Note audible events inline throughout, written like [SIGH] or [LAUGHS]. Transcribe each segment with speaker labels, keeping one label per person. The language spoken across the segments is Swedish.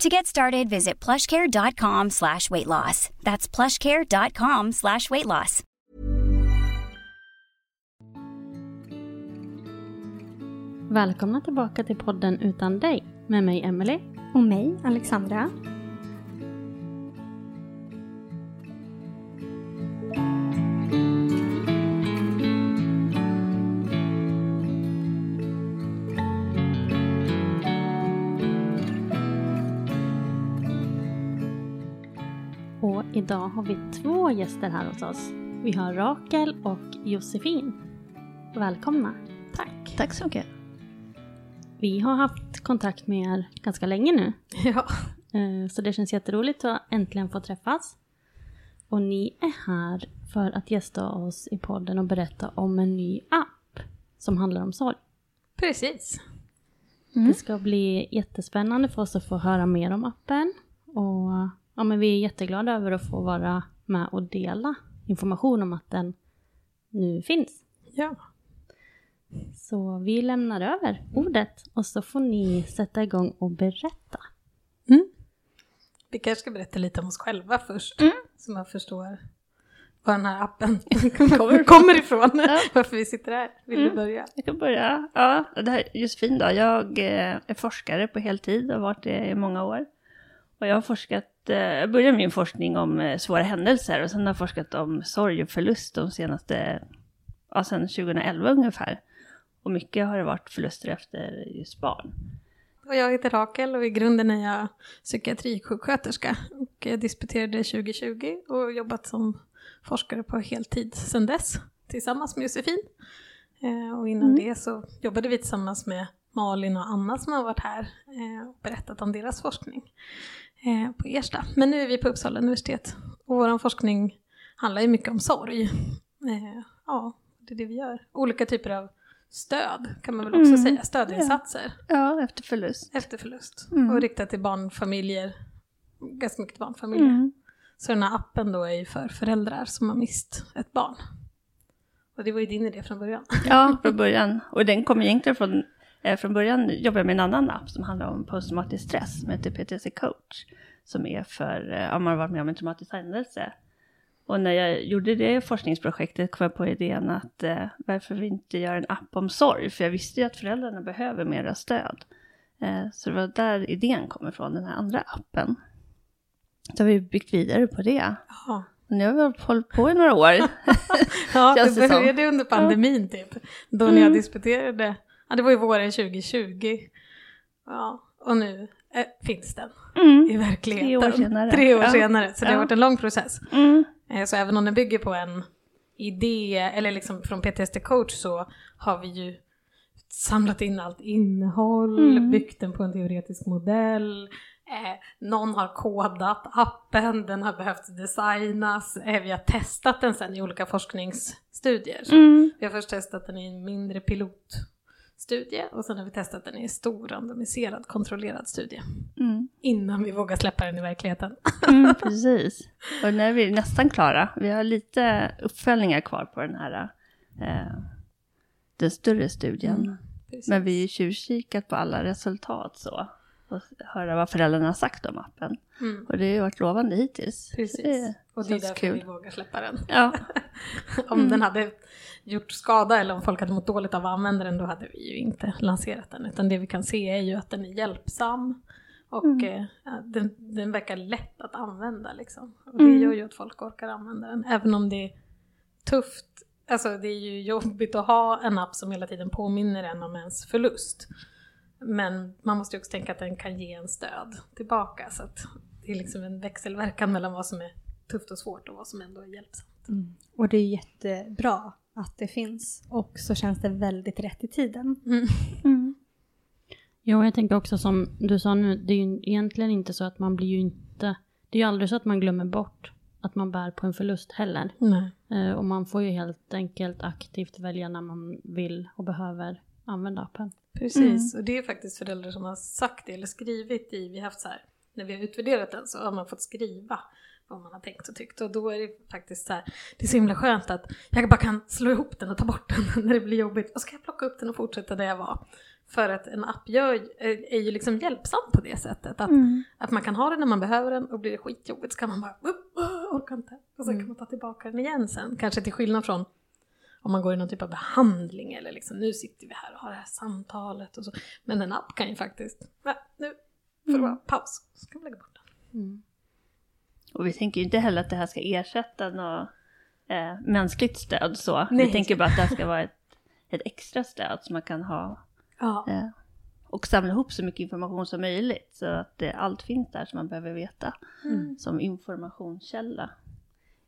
Speaker 1: To get started, visit plushcare.com slash weight loss. That's plushcare.com slash weight loss.
Speaker 2: Välkomna tillbaka till podden Utan dig med mig Emily.
Speaker 3: Och mig, Alexandra.
Speaker 2: Två gäster här hos oss. Vi har Rakel och Josefin. Välkomna.
Speaker 3: Tack.
Speaker 4: Tack så mycket.
Speaker 2: Vi har haft kontakt med er ganska länge nu.
Speaker 3: Ja.
Speaker 2: Eh, Så det känns jätteroligt att äntligen få träffas. Och ni är här för att gästa oss i podden och berätta om en ny app som handlar om sorg.
Speaker 3: Precis.
Speaker 2: Det ska bli jättespännande för oss att få höra mer om appen. Och ja, men vi är jätteglada över att få vara med och dela information om att den nu finns.
Speaker 3: Ja.
Speaker 2: Så vi lämnar över ordet och så får ni sätta igång och berätta.
Speaker 3: Vi kanske ska berätta lite om oss själva först.
Speaker 4: Mm.
Speaker 3: Så man förstår var den här appen [LAUGHS] kommer ifrån. Varför vi sitter här. Vill
Speaker 4: Mm.
Speaker 3: du börja?
Speaker 4: Jag kan börja. Ja, det här är Josefin då. Jag eh, är forskare på heltid och har varit det i många år. Och jag har forskat, jag började min forskning om eh, svåra händelser och sen har jag forskat om sorg och förlust de senaste, ja sedan 2011 ungefär. Och mycket har det varit förluster efter just barn.
Speaker 3: Och jag heter Rakel och i grunden är jag psykiatrisjuksköterska. Och disputerade 2020 och jobbat som forskare på heltid sedan dess. Tillsammans med Josefin. Eh, och innan det så jobbade vi tillsammans med Malin och Anna som har varit här eh, och berättat om deras forskning eh, på Ersta. Men nu är vi på Uppsala universitet och vår forskning handlar ju mycket om sorg. Eh, ja, det är det vi gör. Olika typer av stöd kan man väl också
Speaker 4: Mm,
Speaker 3: säga, stödinsatser
Speaker 4: Ja, efter förlust.
Speaker 3: efter förlust.
Speaker 4: Mm.
Speaker 3: Och riktat till barnfamiljer, ganska mycket barnfamiljer.
Speaker 4: Mm.
Speaker 3: Så den här appen då är ju för föräldrar som har mist ett barn. Och det var ju din idé från början.
Speaker 4: Ja, från början. Och den kom egentligen från, från början jobbade jag med en annan app som handlar om posttraumatisk stress som heter PTSD coach. Som är för, eh, om man har varit med om en traumatisk händelse. Och när jag gjorde det forskningsprojektet kom jag på idén att eh, varför vi inte gör en app om sorg. För jag visste ju att föräldrarna behöver mera stöd. Eh, så det var där idén kom ifrån, den här andra appen. Så har vi byggt vidare på det. Och nu har vi hållit på i några år. [LAUGHS]
Speaker 3: ja det
Speaker 4: som.
Speaker 3: började under pandemin typ. Då när jag disputerade. Ja, det var ju våren 2020. Ja, och nu eh, finns den
Speaker 4: Mm.
Speaker 3: i verkligheten.
Speaker 4: Tre år senare.
Speaker 3: Tre år
Speaker 4: Ja.
Speaker 3: senare, så det har varit en lång process.
Speaker 4: Mm.
Speaker 3: Eh, Så även om den bygger på en idé, eller liksom från PTSD coach så har vi ju samlat in allt innehåll,
Speaker 4: Mm.
Speaker 3: byggt den på en teoretisk modell. Eh, någon har kodat appen, den har behövt designas. Eh, vi har testat den sen i olika forskningsstudier.
Speaker 4: Mm.
Speaker 3: Vi har först testat den i en mindre pilotstudie och sen har vi testat den i en stor randomiserad kontrollerad studie.
Speaker 4: Mm.
Speaker 3: innan vi vågar släppa den i verkligheten. [LAUGHS]
Speaker 4: Mm, precis. Och nu är vi nästan klara. Vi har lite uppföljningar kvar på den här eh, den större studien.
Speaker 3: Mm.
Speaker 4: Men vi har ju tjuvkikat på alla resultat så. Och höra vad föräldrarna har sagt om appen.
Speaker 3: Mm.
Speaker 4: Och det har ju varit lovande hittills.
Speaker 3: Precis. Och det är därför
Speaker 4: kul.
Speaker 3: vi vågar släppa den.
Speaker 4: Ja, [LAUGHS]
Speaker 3: om den hade gjort skada eller om folk hade mått dåligt av att använda den, då hade vi ju inte lanserat den. Utan det vi kan se är ju att den är hjälpsam och eh, ja, den, den verkar lätt att använda. Liksom. Och det gör ju att folk orkar använda den, även om det är tufft. Alltså det är ju jobbigt att ha en app som hela tiden påminner en om ens förlust. Men man måste ju också tänka att den kan ge en stöd tillbaka. Så att det är liksom en växelverkan mellan vad som är tufft och svårt och vad som ändå är hjälpsamt.
Speaker 5: Och det är jättebra att det finns. Och så känns det väldigt rätt i tiden.
Speaker 2: Jo, jag tänker också som du sa nu, det är ju egentligen inte så att man blir ju inte, det är ju aldrig så att man glömmer bort att man bär på en förlust heller.
Speaker 3: Nej.
Speaker 2: Eh, och man får ju helt enkelt aktivt välja när man vill och behöver använda appen.
Speaker 3: Precis, och det är faktiskt föräldrar som har sagt det eller skrivit i, vi har haft så här, när vi har utvärderat den så har man fått skriva vad man har tänkt och tyckt och då är det faktiskt så här, det är så himla skönt att jag bara kan slå ihop den och ta bort den [LAUGHS] när det blir jobbigt och så kan jag plocka upp den och fortsätta där jag var. För att en app gör, är, ju liksom hjälpsam på det sättet. Att, att man kan ha den när man behöver den och blir det skitjobbigt så kan man bara upp, åh, orkar inte. Och så kan man ta tillbaka den igen sen. Kanske till skillnad från om man går i någon typ av behandling eller liksom nu sitter vi här och har det här samtalet och så. Men en app kan ju faktiskt, "Va, nu får det vara paus, så kan vi lägga bort den.
Speaker 4: Och vi tänker ju inte heller att det här ska ersätta något eh, mänskligt stöd så.
Speaker 3: Nej.
Speaker 4: Vi tänker bara att det här ska vara ett, ett extra stöd som man kan ha
Speaker 3: Ja.
Speaker 4: eh, och samla ihop så mycket information som möjligt så att det, allt finns där som man behöver veta som informationskälla.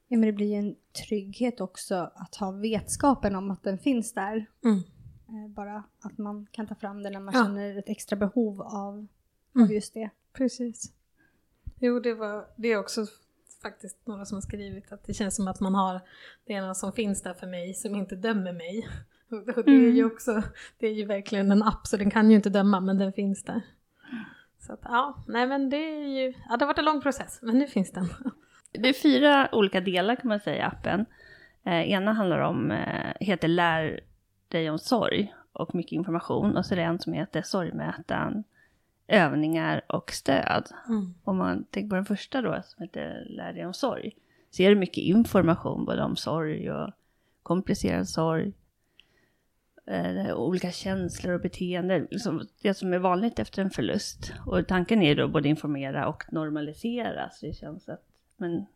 Speaker 5: Ja, men det blir ju en trygghet också att ha vetskapen om att den finns där.
Speaker 3: Mm.
Speaker 5: Eh, Bara att man kan ta fram den när man
Speaker 3: Ja.
Speaker 5: känner ett extra behov av,
Speaker 3: Mm.
Speaker 5: av just det.
Speaker 3: Precis. Jo, det, var, det är också faktiskt några som har skrivit att det känns som att man har det ena som finns där för mig som inte dömer mig. [LAUGHS] Och det är ju också, det är ju verkligen en app så den kan ju inte döma men den finns där. Så att ja, nej men det är ju, ja det har varit en lång process men nu finns den. [LAUGHS]
Speaker 4: Det är fyra olika delar kan man säga i appen. Eh, ena handlar om, eh, heter Lär dig om sorg och mycket information. Och så är det en som heter Sorgmätaren, övningar och stöd. Om man tänker på den första då, som heter Lär dig om sorg, så är det mycket information både om sorg och komplicerad sorg. Eh, olika känslor och beteenden, liksom det som är vanligt efter en förlust. Och tanken är då både informera och normalisera, så det känns att, men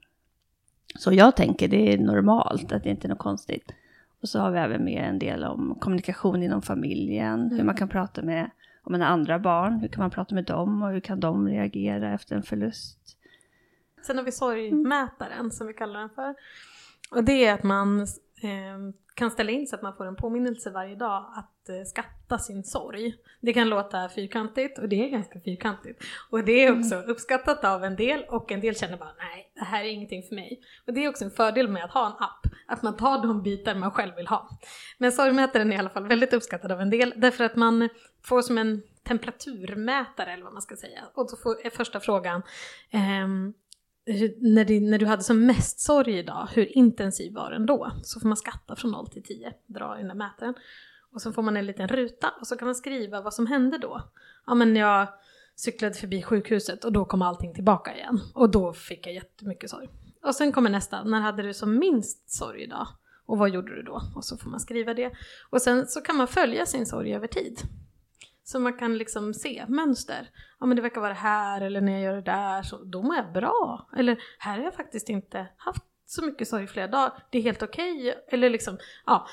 Speaker 4: så jag tänker, det är normalt, att det inte är något konstigt. Och så har vi även med en del om kommunikation inom familjen, hur man kan prata med, om man har andra barn, hur kan man prata med dem och hur kan de reagera efter en förlust.
Speaker 3: Sen har vi sorgmätaren som vi kallar den för. Och det är att man kan ställa in så att man får en påminnelse varje dag att eh, skatta sin sorg. Det kan låta fyrkantigt och det är ganska fyrkantigt. Och det är också uppskattat av en del och en del känner bara nej, det här är ingenting för mig. Och det är också en fördel med att ha en app, att man tar de bitar man själv vill ha. Men sorgmätaren är i alla fall väldigt uppskattad av en del därför att man får som en temperaturmätare eller vad man ska säga. Och så får, är första frågan ehm, hur- när, det, när du hade som mest sorg idag, hur intensiv var den då? Så får man skatta från 0 till 10, dra i den där mätaren. Och så får man en liten ruta och så kan man skriva vad som hände då. Ja men jag cyklade förbi sjukhuset och då kom allting tillbaka igen. Och då fick jag jättemycket sorg. Och sen kommer nästa, när hade du som minst sorg idag? Och vad gjorde du då? Och så får man skriva det. Och sen så kan man följa sin sorg över tid. Så man kan liksom se mönster. Ja men det verkar vara här eller när jag gör det där så då mår jag bra. Eller här har jag faktiskt inte haft så mycket sorg i flera dagar. Det är helt okej. Eller liksom, ja.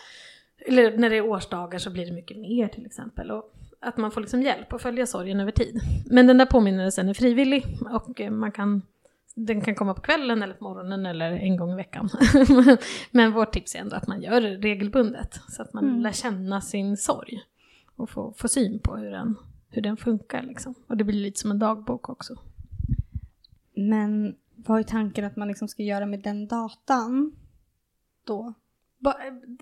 Speaker 3: Eller när det är årsdagar så blir det mycket mer till exempel. Och att man får liksom hjälp att följa sorgen över tid. Men den där påminnelsen är frivillig och eh, man kan den kan komma på kvällen eller på morgonen eller en gång i veckan. [LAUGHS] Men vårt tips är ändå att man gör det regelbundet så att man lär känna sin sorg och få, få syn på hur den, hur den funkar. Liksom. Och det blir lite som en dagbok också.
Speaker 5: Men vad är tanken att man liksom ska göra med den datan då?
Speaker 3: ba,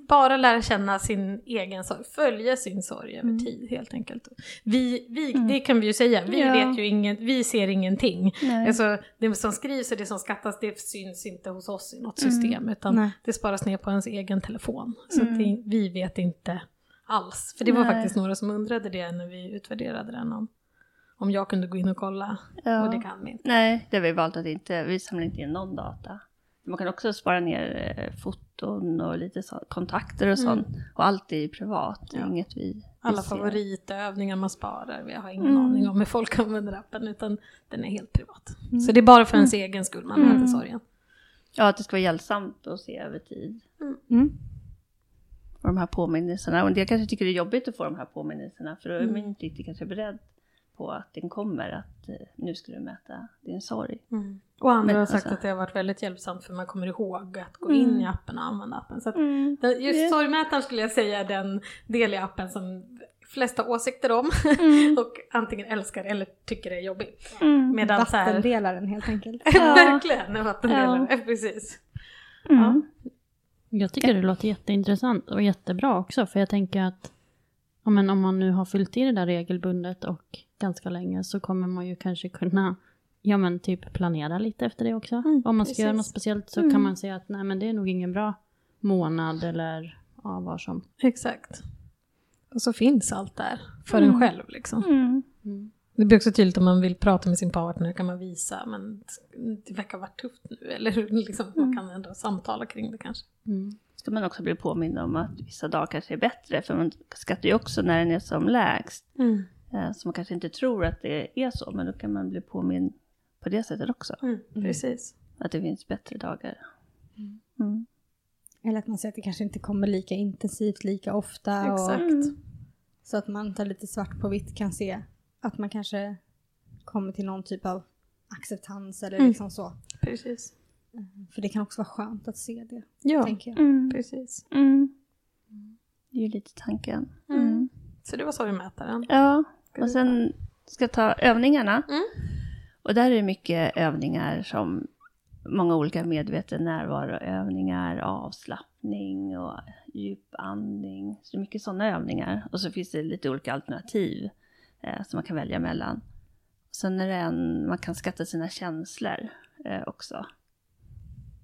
Speaker 3: bara lära känna sin egen sorg, följa sin sorg över
Speaker 4: Mm.
Speaker 3: tid helt enkelt. Vi, vi,
Speaker 4: Mm.
Speaker 3: Det kan vi ju säga, vi
Speaker 4: Ja.
Speaker 3: vet ju inget, vi ser ingenting.
Speaker 4: Nej.
Speaker 3: Alltså, det som skrivs och det som skattas det syns inte hos oss i något
Speaker 4: Mm.
Speaker 3: system utan
Speaker 5: Nej.
Speaker 3: det sparas ner på ens egen telefon. Så
Speaker 4: Mm.
Speaker 3: det, vi vet inte alls. För det var
Speaker 4: Nej.
Speaker 3: faktiskt några som undrade det när vi utvärderade den om, om jag kunde gå in och kolla
Speaker 4: Ja.
Speaker 3: och det kan vi inte.
Speaker 4: Nej, det har vi valt att inte, vi samlar inte in någon data. Man kan också spara ner eh, foton och lite så, kontakter och sånt. Och allt är ju privat,
Speaker 3: Ja.
Speaker 4: inget vi, vi
Speaker 3: Alla
Speaker 4: ser.
Speaker 3: favoritövningar man sparar, jag har ingen
Speaker 4: Mm.
Speaker 3: aning om hur folk [LAUGHS] använder appen utan den är helt privat. Så det är bara för ens egen skull man
Speaker 4: Mm.
Speaker 3: mäter sorgen.
Speaker 4: Ja, att det ska vara hjälpsamt att se över tid.
Speaker 5: Mm.
Speaker 4: Och de här påminnelserna. Och en del kanske tycker det är jobbigt att få de här påminnelserna. För då är
Speaker 3: Mm.
Speaker 4: man inte riktigt kanske beredd på att den kommer. Att eh, nu ska du mäta din sorg.
Speaker 3: Och andra
Speaker 4: Men
Speaker 3: har sagt
Speaker 4: alltså-
Speaker 3: att det har varit väldigt hjälpsamt för man kommer ihåg att gå
Speaker 4: Mm.
Speaker 3: in i appen och använda appen. Så att
Speaker 4: Mm.
Speaker 3: just
Speaker 4: Det-
Speaker 3: sorgmätaren skulle jag säga är den del i appen som flesta åsikter om
Speaker 4: Mm. [LAUGHS]
Speaker 3: och antingen älskar eller tycker är jobbig.
Speaker 4: Mm.
Speaker 3: Medan så här,
Speaker 5: Vattendelaren helt enkelt. [LAUGHS]
Speaker 3: verkligen en vattendelare,
Speaker 4: Ja. [LAUGHS]
Speaker 3: precis.
Speaker 4: Mm.
Speaker 2: Jag tycker det låter jätteintressant och jättebra också, för jag tänker att ja, men om man nu har fyllt i det där regelbundet och ganska länge så kommer man ju kanske kunna ja, men typ planera lite efter det också.
Speaker 3: Mm,
Speaker 2: om man ska göra
Speaker 3: precis.
Speaker 2: något speciellt så
Speaker 4: Mm.
Speaker 2: kan man säga att nej men det är nog ingen bra månad eller ja, vad som.
Speaker 3: Exakt. Och så finns allt där för
Speaker 4: Mm.
Speaker 3: en själv liksom.
Speaker 4: Mm.
Speaker 3: Det blir också tydligt om man vill prata med sin partner kan man visa men det verkar vara tufft nu eller hur, liksom, man
Speaker 4: Mm.
Speaker 3: kan ändå samtala kring det kanske.
Speaker 2: Mm.
Speaker 4: Ska man också bli påmind om att vissa dagar kanske är bättre. För man skattar ju också när den är som lägst. Eh, Så man kanske inte tror att det är så. Men då kan man bli påmind på det sättet också.
Speaker 3: Mm, precis.
Speaker 4: Att det finns bättre dagar. Mm.
Speaker 5: Eller att man säger att det kanske inte kommer lika intensivt lika ofta.
Speaker 3: Exakt.
Speaker 5: Och, så att man tar lite svart på vitt kan se att man kanske kommer till någon typ av acceptans eller
Speaker 3: Mm.
Speaker 5: liksom så.
Speaker 3: Precis.
Speaker 5: För det kan också vara skönt att se det,
Speaker 3: Ja,
Speaker 5: tänker jag.
Speaker 4: Mm.
Speaker 3: precis.
Speaker 4: Mm. Det är ju lite tanken.
Speaker 3: Mm. Så det var sorgmätaren.
Speaker 4: Ja, och sen ska jag ta övningarna.
Speaker 3: Mm.
Speaker 4: Och där är det mycket övningar som många olika medveten närvaroövningar, avslappning och djupandning. Så det är mycket sådana övningar. Och så finns det lite olika alternativ eh, som man kan välja mellan. Sen är det en, man kan skatta sina känslor eh, också.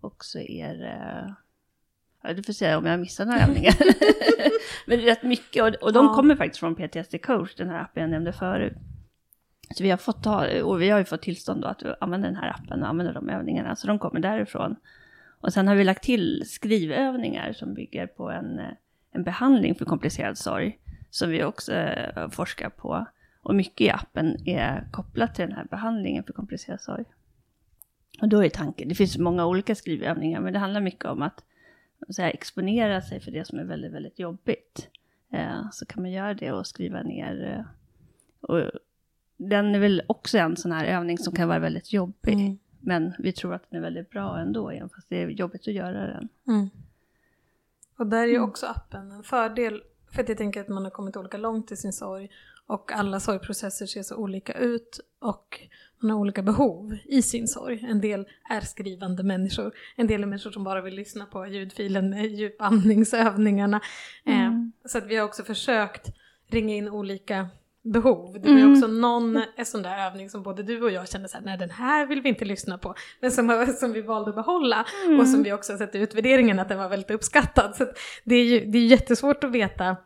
Speaker 4: Och så är det, ja du får säga om jag missar några övningar. [LAUGHS] Men det är rätt mycket och, och de
Speaker 3: Ja.
Speaker 4: kommer faktiskt från PTSD coach, den här appen jag nämnde förut. Så vi har fått ta, och vi har ju fått tillstånd då att använda den här appen och använda de övningarna, så de kommer därifrån. Och sen har vi lagt till skrivövningar som bygger på en, en behandling för komplicerad sorg, som vi också eh, forskar på. Och mycket i appen är kopplat till den här behandlingen för komplicerad sorg. Och då är tanken, det finns många olika skrivövningar, men det handlar mycket om att så här, exponera sig för det som är väldigt, väldigt jobbigt. Eh, så kan man göra det och skriva ner. Eh, och den är väl också en sån här övning som kan vara väldigt jobbig.
Speaker 3: Mm.
Speaker 4: Men vi tror att den är väldigt bra ändå, även fast det är jobbigt att göra den.
Speaker 3: Mm. Och där är ju
Speaker 4: Mm.
Speaker 3: också appen en fördel. För att jag tänker att man har kommit olika långt i sin sorg. Och alla sorgprocesser ser så olika ut. Och man har olika behov i sin sorg. En del är skrivande människor. En del är människor som bara vill lyssna på ljudfilen med djupandningsövningarna.
Speaker 4: Mm.
Speaker 3: Eh, så att vi har också försökt ringa in olika behov. Det var ju
Speaker 4: Mm.
Speaker 3: också någon en sån där övning som både du och jag kände så här, nej den här vill vi inte lyssna på. Men som, [LAUGHS] som vi valde att behålla.
Speaker 4: Mm.
Speaker 3: Och som vi också har sett i utvärderingen att den var väldigt uppskattad. Så det är ju det är jättesvårt att veta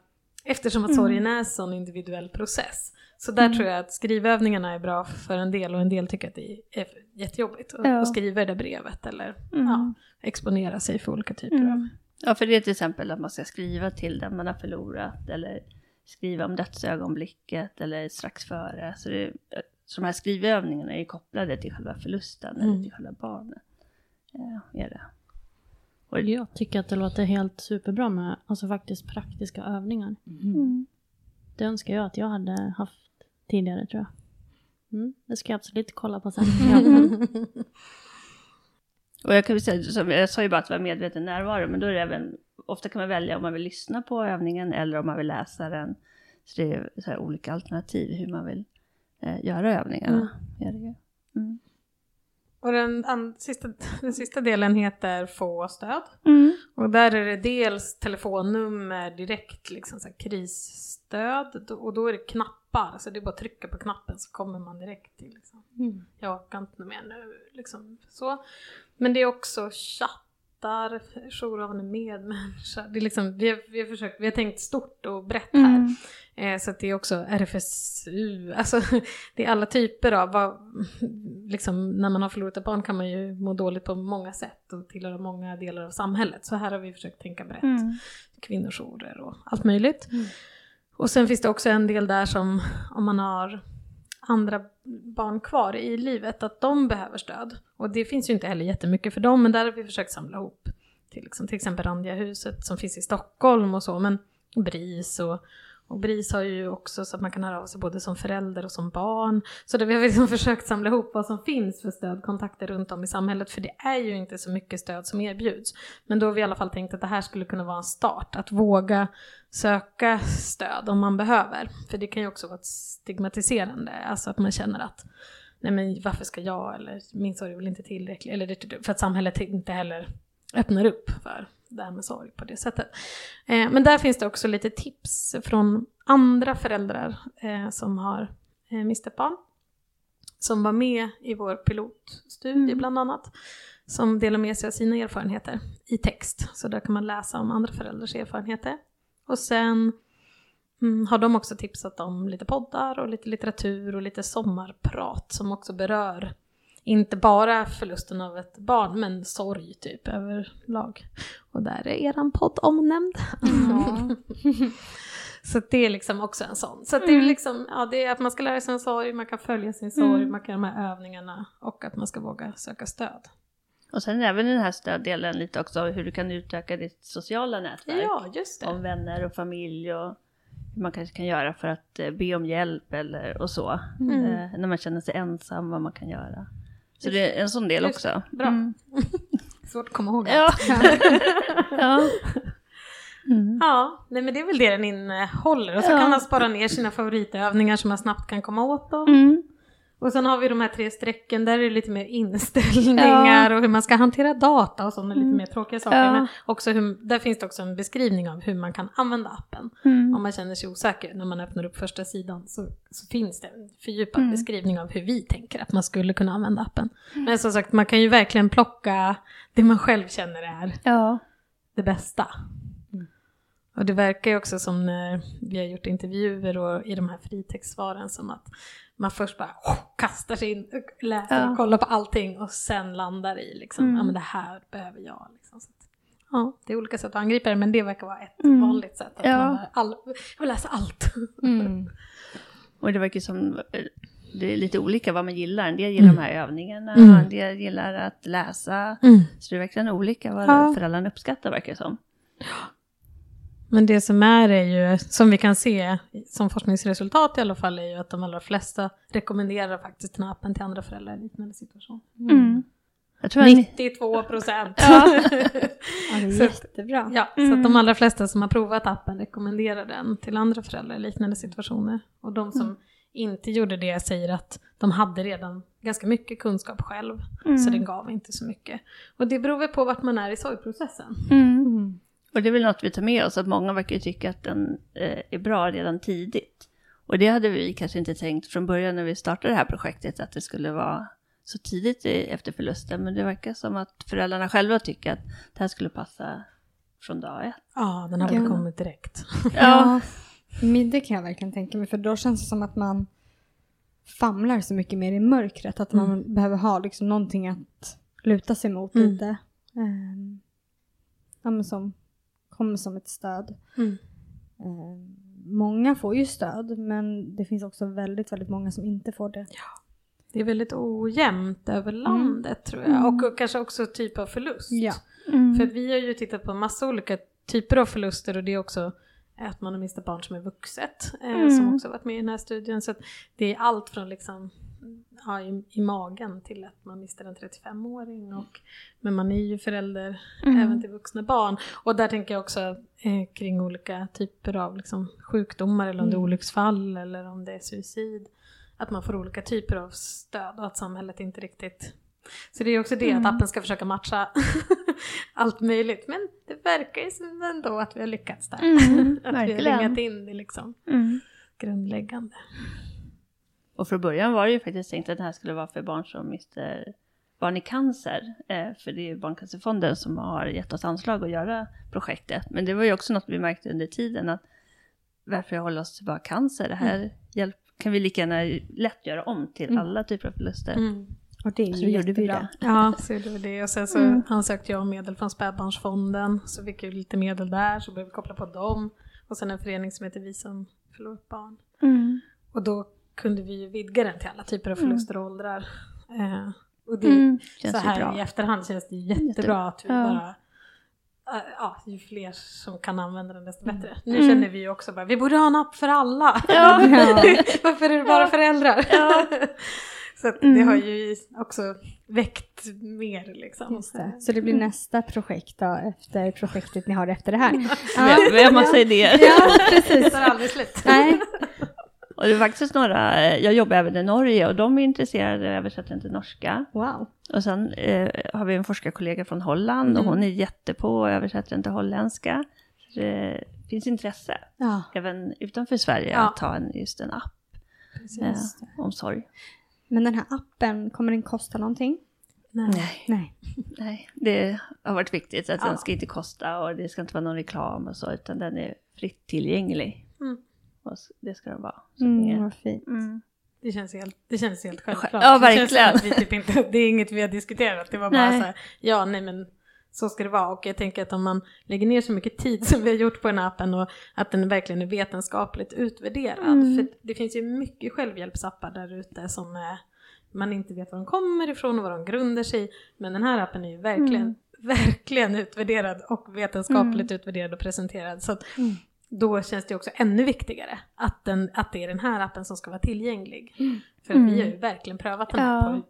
Speaker 3: eftersom att
Speaker 4: Mm.
Speaker 3: sorgen är en sån individuell process. Så där tror jag att skrivövningarna är bra för en del och en del tycker att det är jättejobbigt att,
Speaker 4: Ja.
Speaker 3: skriva det brevet eller
Speaker 4: Mm.
Speaker 3: ja, exponera sig för olika typer av...
Speaker 4: Mm. Ja, för det är till exempel att man ska skriva till den man har förlorat eller skriva om dödsögonblicket eller strax före. Så, det, så de här skrivövningarna är kopplade till själva förlusten eller
Speaker 3: Mm.
Speaker 4: till själva barnet. Ja, är det.
Speaker 2: Och jag tycker att det låter helt superbra med alltså faktiskt praktiska övningar.
Speaker 4: Mm.
Speaker 2: Det önskar jag att jag hade haft tidigare tror jag. Mm, det ska jag absolut kolla på sen. [LAUGHS]
Speaker 4: Och jag kan väl säga, som jag sa ju bara att det var medveten närvaro, men då är det även, ofta kan man välja om man vill lyssna på övningen eller om man vill läsa den. Så det är så här olika alternativ hur man vill eh, göra övningarna.
Speaker 3: Mm.
Speaker 4: Är det ju. Mm.
Speaker 3: Och den, an, sista, [LAUGHS] den sista delen heter Få stöd.
Speaker 4: Mm.
Speaker 3: Och där är det dels telefonnummer direkt, liksom så krisstöd. Och då är det knappar, så det är bara att trycka på knappen så kommer man direkt till liksom.
Speaker 2: Mm.
Speaker 3: Jag orkar inte mer nu, liksom så. Men det är också chattar, jourhavande medmänniska. Det är liksom, vi, har, vi, har försökt, vi har tänkt stort och brett här.
Speaker 4: Mm.
Speaker 3: Eh, så det är också RFSU, alltså [LAUGHS] det är alla typer av, vad, liksom, när man har förlorat ett barn kan man ju må dåligt på många sätt och tillhöra många delar av samhället. Så här har vi försökt tänka brett.
Speaker 4: Mm.
Speaker 3: Kvinnojourer och allt möjligt.
Speaker 2: Mm.
Speaker 3: Och sen finns det också en del där som om man har andra barn kvar i livet, att de behöver stöd. Och det finns ju inte heller jättemycket för dem, men där har vi försökt samla ihop till, liksom, till exempel Randiahuset som finns i Stockholm och så, men BRIS och, och BRIS har ju också så att man kan höra av sig både som förälder och som barn. Så det, vi har liksom [LAUGHS] försökt samla ihop vad som finns för stödkontakter runt om i samhället, för det är ju inte så mycket stöd som erbjuds. Men då har vi i alla fall tänkt att det här skulle kunna vara en start, att våga söka stöd om man behöver. För det kan ju också vara ett stigmatiserande, alltså att man känner att nej men varför ska jag eller min sorg är väl inte tillräcklig, eller det- för att samhället inte heller öppnar upp för det här med sorg på det sättet. Eh, men där finns det också lite tips från andra föräldrar eh, som har eh, mist ett barn. Som var med i vår pilotstudie
Speaker 4: Mm.
Speaker 3: bland annat. Som delar med sig av sina erfarenheter i text. Så där kan man läsa om andra föräldrars erfarenheter. Och sen mm, har de också tipsat om lite poddar och lite litteratur och lite sommarprat som också berör inte bara förlusten av ett barn, men sorg typ överlag. Och där är eran podd omnämnd.
Speaker 5: Ja. [LAUGHS]
Speaker 3: Så det är liksom också en sån. Så att det är liksom, ja det är att man ska lära sig en sorg, man kan följa sin sorg,
Speaker 4: Mm.
Speaker 3: man kan göra de här övningarna och att man ska våga söka stöd.
Speaker 4: Och sen även den här stöddelen lite också hur du kan utöka ditt sociala nätverk.
Speaker 3: Ja, just det.
Speaker 4: Om vänner och familj och hur man kanske kan göra för att eh, be om hjälp eller och så.
Speaker 3: Mm.
Speaker 4: Eh, när man känner sig ensam, vad man kan göra. Så det är en sån del
Speaker 3: Just
Speaker 4: också.
Speaker 3: Bra.
Speaker 4: Mm. [LAUGHS]
Speaker 3: Svårt att komma ihåg
Speaker 4: Ja. [LAUGHS] ja. Mm.
Speaker 3: Ja, nej men det är väl det den innehåller. Och så
Speaker 4: Ja.
Speaker 3: kan man spara ner sina favoritövningar så man snabbt kan komma åt dem.
Speaker 4: Mm.
Speaker 3: Och sen har vi de här tre strecken, där är det lite mer inställningar och hur man ska hantera data och sådana lite mer tråkiga saker.
Speaker 4: Ja.
Speaker 3: Men också hur, där finns det också en beskrivning av hur man kan använda appen.
Speaker 4: Mm.
Speaker 3: Om man känner sig osäker när man öppnar upp första sidan så, så finns det en fördjupad
Speaker 4: Mm.
Speaker 3: beskrivning av hur vi tänker att man skulle kunna använda appen. Men som sagt, man kan ju verkligen plocka det man själv känner är
Speaker 4: Ja.
Speaker 3: det bästa. Och det verkar ju också som när vi har gjort intervjuer och i de här fritextsvaren som att man först bara kastar sig in, och läser
Speaker 4: Ja.
Speaker 3: och kollar på allting och sen landar i liksom,
Speaker 4: Mm.
Speaker 3: ja men det här behöver jag. Liksom. Så att, ja, det är olika sätt att angripa det men det verkar vara ett
Speaker 4: Mm.
Speaker 3: vanligt sätt. Att
Speaker 4: Ja.
Speaker 3: man all, jag vill läsa allt.
Speaker 5: Mm.
Speaker 4: Och det verkar som eh, det är lite olika vad man gillar. En del gillar
Speaker 3: Mm.
Speaker 4: de här övningarna,
Speaker 3: Mm.
Speaker 4: en del gillar att läsa.
Speaker 3: Mm.
Speaker 4: Så det är verkligen olika vad
Speaker 3: Ja.
Speaker 4: föräldrarna uppskattar verkar det som.
Speaker 3: Men det som är är ju, som vi kan se som forskningsresultat i alla fall, är ju att de allra flesta rekommenderar faktiskt den här appen till andra föräldrar i liknande situation.
Speaker 4: Mm. Jag tror att ni,
Speaker 3: 92 procent.
Speaker 4: Ja. [LAUGHS]
Speaker 5: Ja, det är
Speaker 3: Så-
Speaker 5: jättebra.
Speaker 3: Ja, så att de allra flesta som har provat appen rekommenderar den till andra föräldrar i liknande situationer. Och de som inte gjorde det säger att de hade redan ganska mycket kunskap själv, så den gav inte så mycket. Och det beror väl på vart man är i sorgprocessen.
Speaker 4: Mm.
Speaker 5: Mm.
Speaker 4: Och det är väl något vi tar med oss, att många verkar tycka att den eh, är bra redan tidigt. Och det hade vi kanske inte tänkt från början när vi startade det här projektet, att det skulle vara så tidigt i, efter förlusten. Men det verkar som att föräldrarna själva tycker att det här skulle passa från dag ett.
Speaker 3: Ja, den har väl
Speaker 5: Ja.
Speaker 3: kommit direkt. [LAUGHS]
Speaker 5: Ja, men det kan jag verkligen tänka mig. För då känns det som att man famlar så mycket mer i mörkret. Att man behöver ha liksom någonting att luta sig mot
Speaker 3: Mm.
Speaker 5: lite. Ehm, ja, men som kommer som ett stöd.
Speaker 3: Mm.
Speaker 5: Ehm, många får ju stöd men det finns också väldigt, väldigt många som inte får det.
Speaker 3: Det är väldigt ojämnt över landet tror jag. Och, och kanske också typ av förlust.
Speaker 5: Ja.
Speaker 3: För att vi har ju tittat på massa olika typer av förluster och det är också att man har mist ett barn som är vuxet, eh,
Speaker 4: Mm.
Speaker 3: som också varit med i den här studien. Så det är allt från liksom, ja, i, i magen till att man mister en 35-åring. Och, men man är ju förälder
Speaker 4: Mm.
Speaker 3: även till vuxna barn. Och där tänker jag också eh, kring olika typer av liksom, sjukdomar eller om det är olycksfall eller om det är suicid. Att man får olika typer av stöd och att samhället inte riktigt Så det är också det
Speaker 4: Mm.
Speaker 3: att appen ska försöka matcha [LAUGHS] allt möjligt. Men det verkar ju som ändå att vi har lyckats där.
Speaker 4: Mm, [LAUGHS]
Speaker 3: att vi har
Speaker 4: verkligen.
Speaker 3: ringat in det liksom
Speaker 4: Mm.
Speaker 3: grundläggande.
Speaker 4: Och från början var det ju faktiskt tänkt att det här skulle vara för barn som mister barn i cancer. Eh, för det är ju Barncancerfonden som har gett oss anslag att göra projektet. Men det var ju också något vi märkte under tiden att varför hålla oss till bara cancer? Det här hjälp, kan vi lika gärna lätt göra om till
Speaker 5: Mm.
Speaker 4: alla typer av förluster.
Speaker 3: Mm.
Speaker 5: Och det är
Speaker 4: Så
Speaker 5: ju
Speaker 4: gjorde vi det.
Speaker 3: Ja, [LAUGHS] så det var det. Och sen så
Speaker 4: Mm.
Speaker 3: ansökte jag om medel från Spädbarnsfonden. Så fick jag lite medel där, så började vi koppla på dem. Och sen en förening som heter Vi som förlorat barn.
Speaker 4: Mm.
Speaker 3: Och då kunde vi ju vidga den till alla typer av förluster och åldrar. Eh, och det,
Speaker 4: Mm.
Speaker 3: Så här
Speaker 4: bra.
Speaker 3: i efterhand känns det jättebra
Speaker 4: Jättebra.
Speaker 3: att vi
Speaker 4: Ja.
Speaker 3: bara eh, Ja, ju fler som kan använda den desto bättre. Nu
Speaker 4: Mm.
Speaker 3: känner vi ju också bara, vi borde ha en app för alla.
Speaker 4: Ja. [LAUGHS]
Speaker 3: Varför är det bara föräldrar?
Speaker 4: Ja. [LAUGHS]
Speaker 3: så att
Speaker 4: Mm.
Speaker 3: det har ju också väckt mer liksom.
Speaker 5: Det. Så det blir nästa projekt då, efter projektet ni har efter det här. [LAUGHS]
Speaker 4: Vi, vi har massa idéer.
Speaker 5: Ja,
Speaker 3: Det
Speaker 5: precis.
Speaker 3: tar aldrig slut.
Speaker 5: Nej.
Speaker 4: Och det är faktiskt några, jag jobbar även i Norge och de är intresserade av översättningen till norska.
Speaker 5: Wow.
Speaker 4: Och sen eh, har vi en forskarkollega från Holland och
Speaker 3: Mm.
Speaker 4: hon är jättepå och översätter till holländska. Så det finns intresse,
Speaker 5: Ja,
Speaker 4: även utanför Sverige,
Speaker 3: Ja.
Speaker 4: att ha en, just en app
Speaker 3: Precis.
Speaker 4: eh, om sorg.
Speaker 5: men den här appen, kommer den kosta någonting?
Speaker 3: Nej.
Speaker 5: Nej.
Speaker 4: Nej, det har varit viktigt att
Speaker 3: Ja.
Speaker 4: den ska inte kosta och det ska inte vara någon reklam och så, utan den är fritt tillgänglig.
Speaker 3: Mm.
Speaker 4: Och det ska den vara. Så
Speaker 5: Mm, vad fint.
Speaker 4: Mm.
Speaker 3: Det känns helt, det känns helt självklart.
Speaker 4: Ja,
Speaker 3: Det
Speaker 4: verkligen.
Speaker 3: att vi typ inte, det är inget vi har diskuterat. Det var bara
Speaker 4: Nej.
Speaker 3: så här, ja nej men så ska det vara. Och jag tänker att om man lägger ner så mycket tid som vi har gjort på den här appen och att den verkligen är vetenskapligt utvärderad.
Speaker 4: Mm.
Speaker 3: För det finns ju mycket självhjälpsappar där ute som är, man inte vet var de kommer ifrån och vad de grundar sig i. Men den här appen är ju verkligen,
Speaker 4: Mm.
Speaker 3: verkligen utvärderad och vetenskapligt utvärderad och presenterad. Så att
Speaker 5: Mm.
Speaker 3: Då känns det också ännu viktigare att, den, att det är den här appen som ska vara tillgänglig. För att
Speaker 4: Mm.
Speaker 3: vi har ju verkligen prövat den här
Speaker 4: Ja.
Speaker 3: på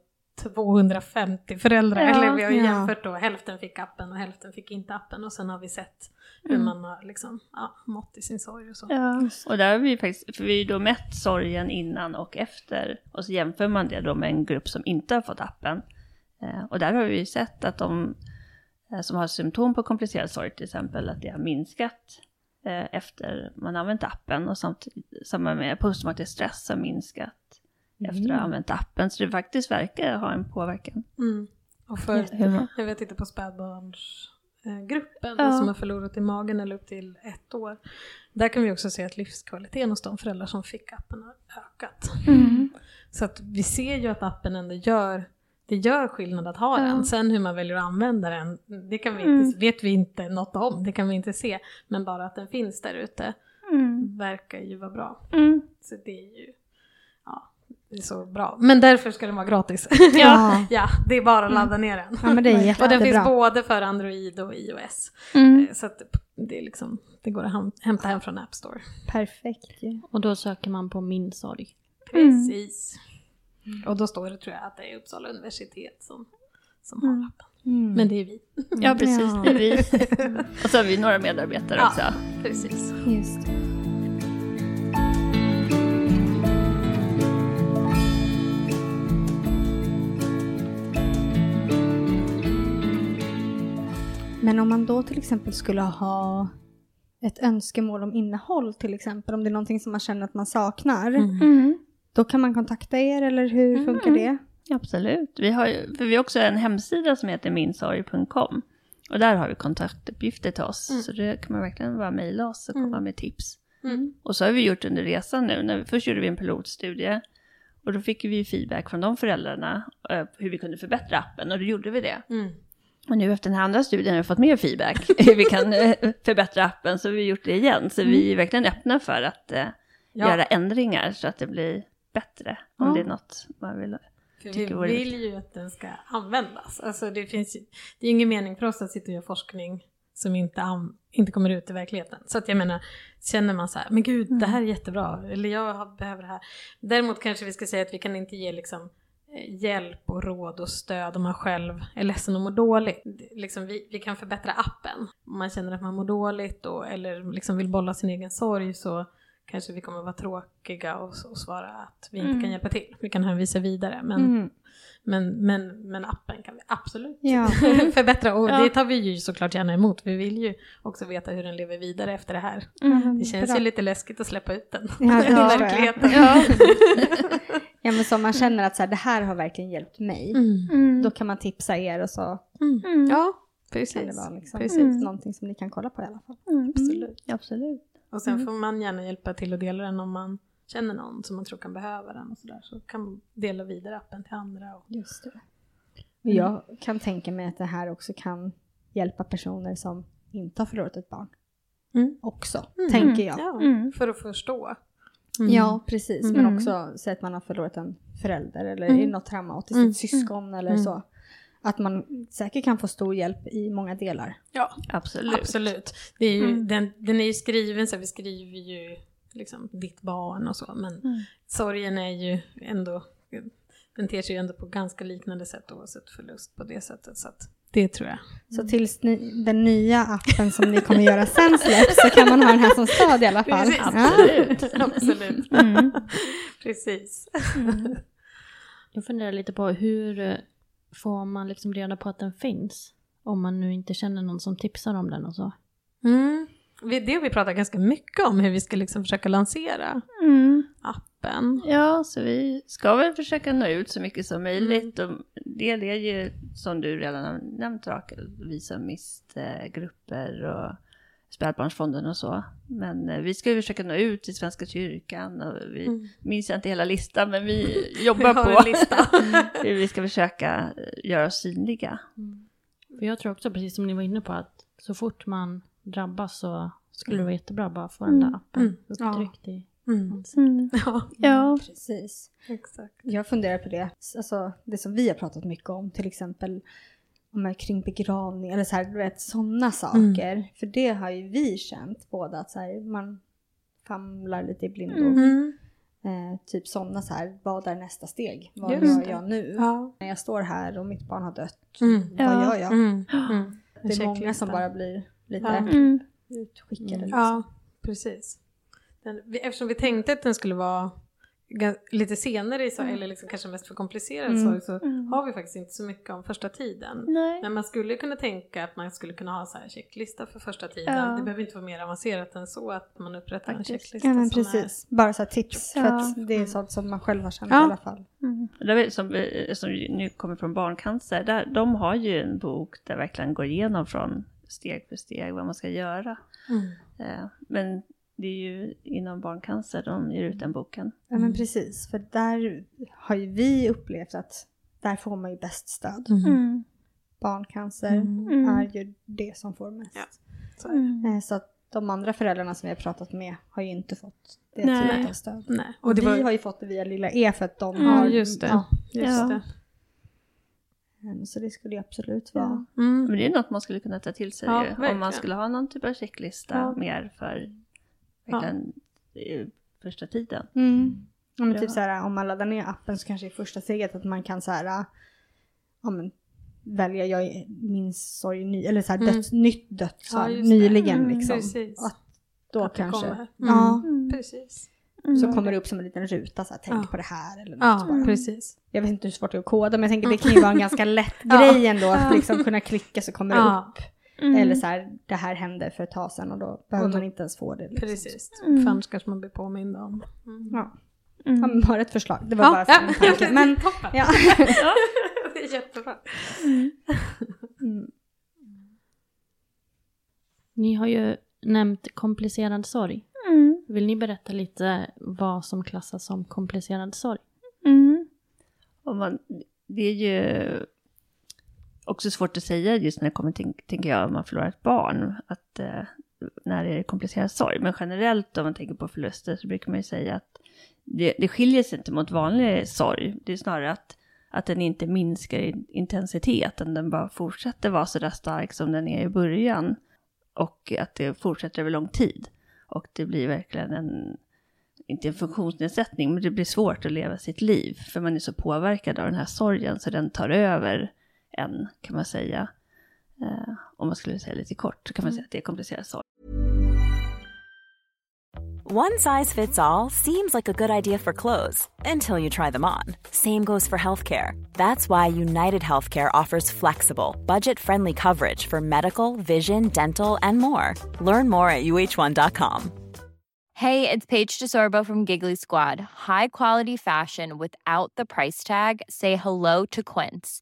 Speaker 3: 250 föräldrar.
Speaker 4: Ja.
Speaker 3: Eller vi har ju
Speaker 5: Ja.
Speaker 3: jämfört då, hälften fick appen och hälften fick inte appen. Och sen har vi sett hur
Speaker 4: Mm.
Speaker 3: man har liksom, ja, mått i sin sorg och så.
Speaker 4: Ja, och där har vi faktiskt, för vi har ju då mätt sorgen innan och efter. Och så jämför man det då med en grupp som inte har fått appen. Eh, och där har vi ju sett att de eh, som har symptom på komplicerad sorg till exempel, att det har minskat efter man använt appen. Och samtidigt, samma med posttraumatisk stress har minskat efter att ha använt appen. Så det faktiskt verkar ha en påverkan.
Speaker 3: Mm. Och för, [LAUGHS] jag vet inte på spädbarnsgruppen
Speaker 4: Ja.
Speaker 3: som har förlorat i magen eller upp till ett år. Där kan vi också se att livskvaliteten hos de föräldrar som fick appen har ökat.
Speaker 4: Mm.
Speaker 3: Så att vi ser ju att appen ändå gör, det gör skillnad att ha
Speaker 4: Ja.
Speaker 3: den. Sen hur man väljer att använda den, det kan vi
Speaker 4: Mm.
Speaker 3: inte, vet vi inte något om, det kan vi inte se. Men bara att den finns där ute
Speaker 4: Mm.
Speaker 3: verkar ju vara bra.
Speaker 4: Mm.
Speaker 3: Så det är ju, ja, det är så bra. Men därför ska den vara gratis. [LAUGHS]
Speaker 5: Ja.
Speaker 3: ja, det är bara att ladda ner den.
Speaker 5: Ja, men det är
Speaker 3: och den finns både för Android och iOS.
Speaker 4: Mm.
Speaker 3: Eh, Så att det, är liksom, det går att hämta hem från App Store.
Speaker 5: Perfekt.
Speaker 2: Och då söker man på min sorg.
Speaker 3: Precis. Och då står det tror jag att det är Uppsala universitet som, som har appen.
Speaker 5: Mm.
Speaker 3: Men det är vi.
Speaker 4: Ja, precis.
Speaker 5: Ja.
Speaker 4: Det är vi. [LAUGHS] och så har vi några medarbetare
Speaker 3: Ja.
Speaker 4: också.
Speaker 3: Precis.
Speaker 5: Just. Men om man då till exempel skulle ha ett önskemål om innehåll till exempel, om det är någonting som man känner att man saknar,
Speaker 4: Mm.
Speaker 5: Då kan man kontakta er eller hur funkar det?
Speaker 4: Absolut. Vi har, ju- för vi har också en hemsida som heter minsorg.com. Och där har vi kontaktuppgifter till oss.
Speaker 3: Mm.
Speaker 4: Så det kan man verkligen bara mejla oss och komma
Speaker 3: Mm.
Speaker 4: med tips.
Speaker 3: Mm.
Speaker 4: Och så har vi gjort under resan nu. När, först gjorde vi en pilotstudie. Och då fick vi feedback från de föräldrarna. eh, hur vi kunde förbättra appen. Och då gjorde vi det.
Speaker 3: Mm.
Speaker 4: Och nu efter den här andra studien har vi fått mer feedback. [LAUGHS] hur vi kan eh, förbättra appen. Så vi har gjort det igen. Så vi är verkligen öppna för att eh,
Speaker 3: Ja.
Speaker 4: göra ändringar. Så att det blir bättre. Om det är något man vill.
Speaker 3: För vi vill ju att den ska användas. Alltså det, finns ju, det är ingen mening för oss att sitta och göra forskning som inte, an, inte kommer ut i verkligheten. Så att jag menar, känner man så här, men gud, det här är jättebra, eller jag har- behöver det här. Däremot kanske vi ska säga att vi kan inte ge liksom eh, hjälp och råd och stöd om man själv är ledsen och mår dåligt. Liksom vi, vi kan förbättra appen. Om man känner att man mår dåligt och, eller liksom vill bolla sin egen sorg så kanske vi kommer vara tråkiga och, och svara att vi inte
Speaker 4: Mm.
Speaker 3: kan hjälpa till. Vi kan hänvisa vidare. Men,
Speaker 5: Mm.
Speaker 3: men, men, men appen kan vi absolut
Speaker 5: Ja. [LAUGHS]
Speaker 3: förbättra och
Speaker 4: Ja.
Speaker 3: det tar vi ju såklart gärna emot. Vi vill ju också veta hur den lever vidare efter det här.
Speaker 4: Mm.
Speaker 3: Det känns
Speaker 5: Bra.
Speaker 3: ju lite läskigt att släppa ut den
Speaker 5: Ja, [LAUGHS]
Speaker 3: i verkligheten.
Speaker 4: Ja. [LAUGHS]
Speaker 5: ja men som man känner att så här, det här har verkligen hjälpt mig.
Speaker 3: Mm.
Speaker 4: Mm.
Speaker 5: Då kan man tipsa er och så
Speaker 4: Mm.
Speaker 3: Ja,
Speaker 5: kan det
Speaker 3: precis.
Speaker 5: vara liksom
Speaker 3: Precis.
Speaker 5: någonting som ni kan kolla på i alla fall.
Speaker 4: Mm.
Speaker 3: Absolut.
Speaker 4: Absolut.
Speaker 3: Och sen får man gärna hjälpa till att dela den om man känner någon som man tror kan behöva den och sådär. Så kan man dela vidare appen till andra. Och...
Speaker 5: Just det. Och jag kan tänka mig att det här också kan hjälpa personer som inte har förlorat ett barn.
Speaker 3: Mm.
Speaker 5: Också,
Speaker 3: Mm.
Speaker 5: tänker jag.
Speaker 3: Ja,
Speaker 4: Mm.
Speaker 3: för att förstå.
Speaker 5: Ja, precis.
Speaker 3: Mm.
Speaker 5: Men också så att man har förlorat en förälder eller
Speaker 3: Mm.
Speaker 5: mm. något traumatiskt,
Speaker 3: Mm.
Speaker 5: ett syskon eller
Speaker 3: Mm.
Speaker 5: så. Att man säkert kan få stor hjälp i många delar.
Speaker 3: Ja,
Speaker 4: Absolut.
Speaker 3: absolut. Det är ju,
Speaker 4: Mm.
Speaker 3: den, den är ju skriven så vi skriver ju liksom ditt barn och så. Men
Speaker 4: Mm.
Speaker 3: sorgen är ju ändå, den ter sig ju ändå på ganska liknande sätt oavsett förlust på det sättet. Så att det tror jag.
Speaker 5: Så tills ni, den nya appen som ni kommer göra sen släpps så kan man ha den här som stöd i alla fall.
Speaker 3: Precis.
Speaker 5: Ja.
Speaker 4: Absolut.
Speaker 3: Absolut.
Speaker 4: Mm.
Speaker 3: Precis.
Speaker 2: Jag funderar lite på hur får man liksom reda på att den finns? Om man nu inte känner någon som tipsar om den och så.
Speaker 3: Mm. Det har vi pratat ganska mycket om, hur vi ska liksom försöka lansera
Speaker 4: Mm.
Speaker 3: appen.
Speaker 4: Ja, så vi ska väl försöka nå ut så mycket som möjligt.
Speaker 3: Mm.
Speaker 4: Och det är ju, som du redan har nämnt Rakel, visa mist-grupper och spädbarnsfonden och så. Men eh, vi ska ju försöka nå ut till Svenska kyrkan och vi
Speaker 3: Mm.
Speaker 4: minns inte hela listan, men vi [LAUGHS]
Speaker 3: Vi
Speaker 4: jobbar
Speaker 3: har
Speaker 4: på
Speaker 3: en lista. [LAUGHS]
Speaker 4: hur vi ska försöka eh, göra oss synliga.
Speaker 2: För jag tror också, precis som ni var inne på, att så fort man drabbas så skulle det vara jättebra att bara få den där appen
Speaker 3: Mm.
Speaker 2: upptryckt i
Speaker 3: Mm.
Speaker 2: ansiktet. [LAUGHS]
Speaker 3: Ja,
Speaker 4: Ja.
Speaker 5: Precis.
Speaker 3: exakt.
Speaker 5: Jag funderar på det, alltså det som vi har pratat mycket om, till exempel jag kring begravning eller så här, du vet sådana saker. För det har ju vi känt båda att så här, man famlar lite i blindo.
Speaker 3: Mm.
Speaker 5: Eh, typ sådana så här, vad är nästa steg? Vad
Speaker 3: Just
Speaker 5: gör
Speaker 3: det.
Speaker 5: jag nu?
Speaker 3: Ja.
Speaker 5: När jag står här och mitt barn har dött,
Speaker 3: Mm.
Speaker 5: vad
Speaker 4: Ja.
Speaker 5: gör jag?
Speaker 3: Mm. Mm.
Speaker 5: Det är många som bara blir lite
Speaker 3: Ja.
Speaker 4: Mm.
Speaker 5: utskickade.
Speaker 2: Mm.
Speaker 5: liksom.
Speaker 3: Ja, precis. Den, vi, eftersom vi tänkte att den skulle vara lite senare i sorg, eller liksom kanske mest för komplicerad
Speaker 5: Mm.
Speaker 3: sorg, så
Speaker 4: Mm.
Speaker 3: har vi faktiskt inte så mycket om första tiden.
Speaker 4: Nej.
Speaker 3: Men man skulle kunna tänka att man skulle kunna ha så här checklista för första tiden.
Speaker 4: Ja.
Speaker 3: Det behöver inte vara mer avancerat än så att man upprättar
Speaker 4: Faktiskt.
Speaker 3: en checklista
Speaker 5: Ja men precis, bara så här tips för
Speaker 4: Ja.
Speaker 5: att det är sånt som man själv har känt
Speaker 3: Ja.
Speaker 5: i alla fall.
Speaker 4: Mm. Det är som, som nu kommer från Barncancer, där, de har ju en bok där verkligen går igenom från steg för steg vad man ska göra.
Speaker 3: är... Mm.
Speaker 4: Eh, Men det är ju inom barncancer de ger ut den boken.
Speaker 5: Ja men precis, för där har ju vi upplevt att där får man ju bäst stöd.
Speaker 3: Mm.
Speaker 5: Barncancer
Speaker 4: Mm.
Speaker 5: är ju det som får mest.
Speaker 3: Ja. Så, det.
Speaker 5: Eh, Så att de andra föräldrarna som vi har pratat med har ju inte fått det
Speaker 4: Nej.
Speaker 5: typen av stöd.
Speaker 3: Nej.
Speaker 5: Och
Speaker 3: Och
Speaker 5: vi
Speaker 3: var...
Speaker 5: har ju fått det via Lilla E för att de
Speaker 4: Mm,
Speaker 5: har...
Speaker 3: just det.
Speaker 5: Ja,
Speaker 3: Just
Speaker 4: Ja.
Speaker 3: det.
Speaker 5: eh, så det skulle ju absolut vara...
Speaker 3: Mm.
Speaker 4: Men det är något man skulle kunna ta till sig
Speaker 3: Ja,
Speaker 4: ju, om man skulle ha någon typ av checklista
Speaker 3: Ja.
Speaker 4: mer för verkligen, eh, första tiden.
Speaker 5: Mm. Ja, men
Speaker 4: Ja.
Speaker 5: typ så här, om man laddar ner appen så kanske i första steget att man kan så här, ja, men, välja jag är- min sorg ny, eller så här,
Speaker 3: Mm.
Speaker 5: döds, nytt dödsfall
Speaker 3: Ja,
Speaker 5: nyligen
Speaker 4: Mm,
Speaker 5: liksom.
Speaker 3: Precis.
Speaker 5: Att då
Speaker 3: Att
Speaker 5: kanske.
Speaker 3: Mm.
Speaker 5: ja,
Speaker 3: Precis.
Speaker 5: så kommer det upp som en liten ruta så här, tänk
Speaker 3: Ja.
Speaker 5: på det här eller något
Speaker 3: Ja,
Speaker 5: bara.
Speaker 3: precis.
Speaker 5: Jag vet inte hur svårt det är att koda men jag tänker det kan ju vara en ganska lätt [LAUGHS] grej ändå att liksom kunna klicka så kommer det
Speaker 3: Ja.
Speaker 5: Upp. Eller så här, det här hände för ett tag sedan och då behöver
Speaker 3: Och då-
Speaker 5: man inte ens få det. Liksom.
Speaker 3: Precis.
Speaker 4: Mm.
Speaker 3: För annars kanske man blir påmind om. Mm.
Speaker 5: Ja.
Speaker 4: Mm.
Speaker 5: Ja, men bara ett förslag, det var bara så här en tanke. [LAUGHS] Men,
Speaker 3: toppen.
Speaker 5: ja. [LAUGHS]
Speaker 3: det är jättebra.
Speaker 5: Mm.
Speaker 2: Ni har ju nämnt komplicerad sorg.
Speaker 4: Mm.
Speaker 2: Vill ni berätta lite vad som klassas som komplicerad sorg?
Speaker 4: Mm. Och man, det är ju också svårt att säga just när det kommer till, tänker jag, om man förlorar ett barn, att eh, när det är komplicerad sorg. Men generellt om man tänker på förluster så brukar man ju säga att det, det skiljer sig inte mot vanlig sorg. Det är snarare att, att den inte minskar i intensitet, den bara fortsätter vara så där stark som den är i början. Och att det fortsätter över lång tid. Och det blir verkligen en, inte en funktionsnedsättning, men det blir svårt att leva sitt liv. För man är så påverkad av den här sorgen, så den tar över en, kan man säga. Eh, om man skulle säga lite kort, så kan man säga att det är komplicerad sorg.
Speaker 6: One size fits all seems like a good idea for clothes until you try them on. Same goes for healthcare. That's why United Healthcare offers flexible, budget friendly coverage for medical, vision, dental, and more. Learn more at uh1.com.
Speaker 7: Hey, it's Paige DeSorbo from Giggly Squad. High quality fashion without the price tag. Say hello to Quince.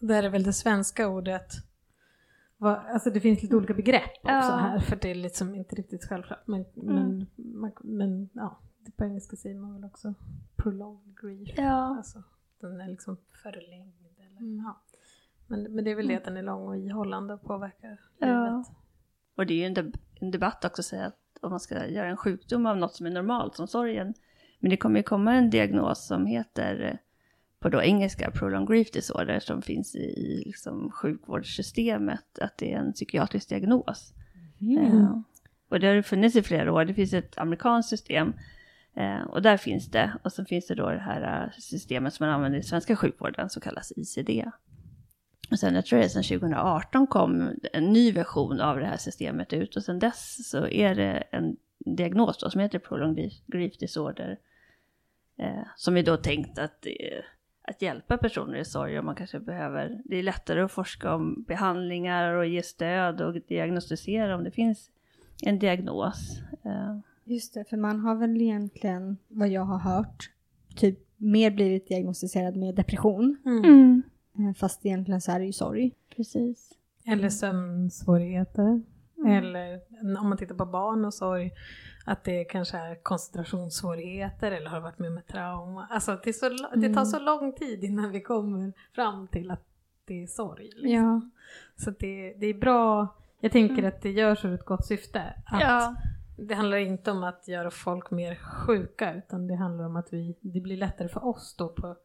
Speaker 3: Där är väl det svenska ordet, vad, alltså det finns lite olika begrepp också
Speaker 4: Ja.
Speaker 3: här för det är liksom inte riktigt självklart. Men, men, man, men ja, på engelska säger man väl också prolonged grief.
Speaker 4: Ja.
Speaker 3: Alltså den är liksom förlängd. Eller, ja. men, men det är väl det att den är lång och ihållande och påverkar
Speaker 4: Ja.
Speaker 3: livet.
Speaker 4: Och det är ju en, deb- en debatt också att säga att om man ska göra en sjukdom av något som är normalt som sorgen. Men det kommer ju komma en diagnos som heter eh, på då engelska prolonged grief disorder som finns i, i liksom sjukvårdssystemet. Att det är en psykiatrisk diagnos. Eh, och det har funnits i flera år. Det finns ett amerikanskt system. Eh, och där finns det. Och så finns det då det här eh, systemet som man använder i svenska sjukvården som kallas ICD. Och sen, jag tror det är sen 2018 kom en ny version av det här systemet ut och sen dess så är det en diagnos då som heter prolonged grief disorder. Eh, som är då tänkt att, eh, att hjälpa personer i sorg om man kanske behöver. Det är lättare att forska om behandlingar och ge stöd och diagnostisera om det finns en diagnos. Eh,
Speaker 5: Just det, för man har väl egentligen, vad jag har hört, typ mer blivit diagnostiserad med depression. Eh, Fast egentligen så är det ju sorg.
Speaker 4: Precis.
Speaker 3: Eller sömnsvårigheter. Eller om man tittar på barn och sorg, att det kanske är koncentrationssvårigheter eller har varit med ett trauma. Alltså det, så, det tar så lång tid innan vi kommer fram till att det är sorg. Liksom.
Speaker 5: Ja.
Speaker 3: Så det, det är bra, jag tänker att det görs ur ett gott syfte. Att
Speaker 4: Ja.
Speaker 3: Det handlar inte om att göra folk mer sjuka utan det handlar om att vi, det blir lättare för oss då på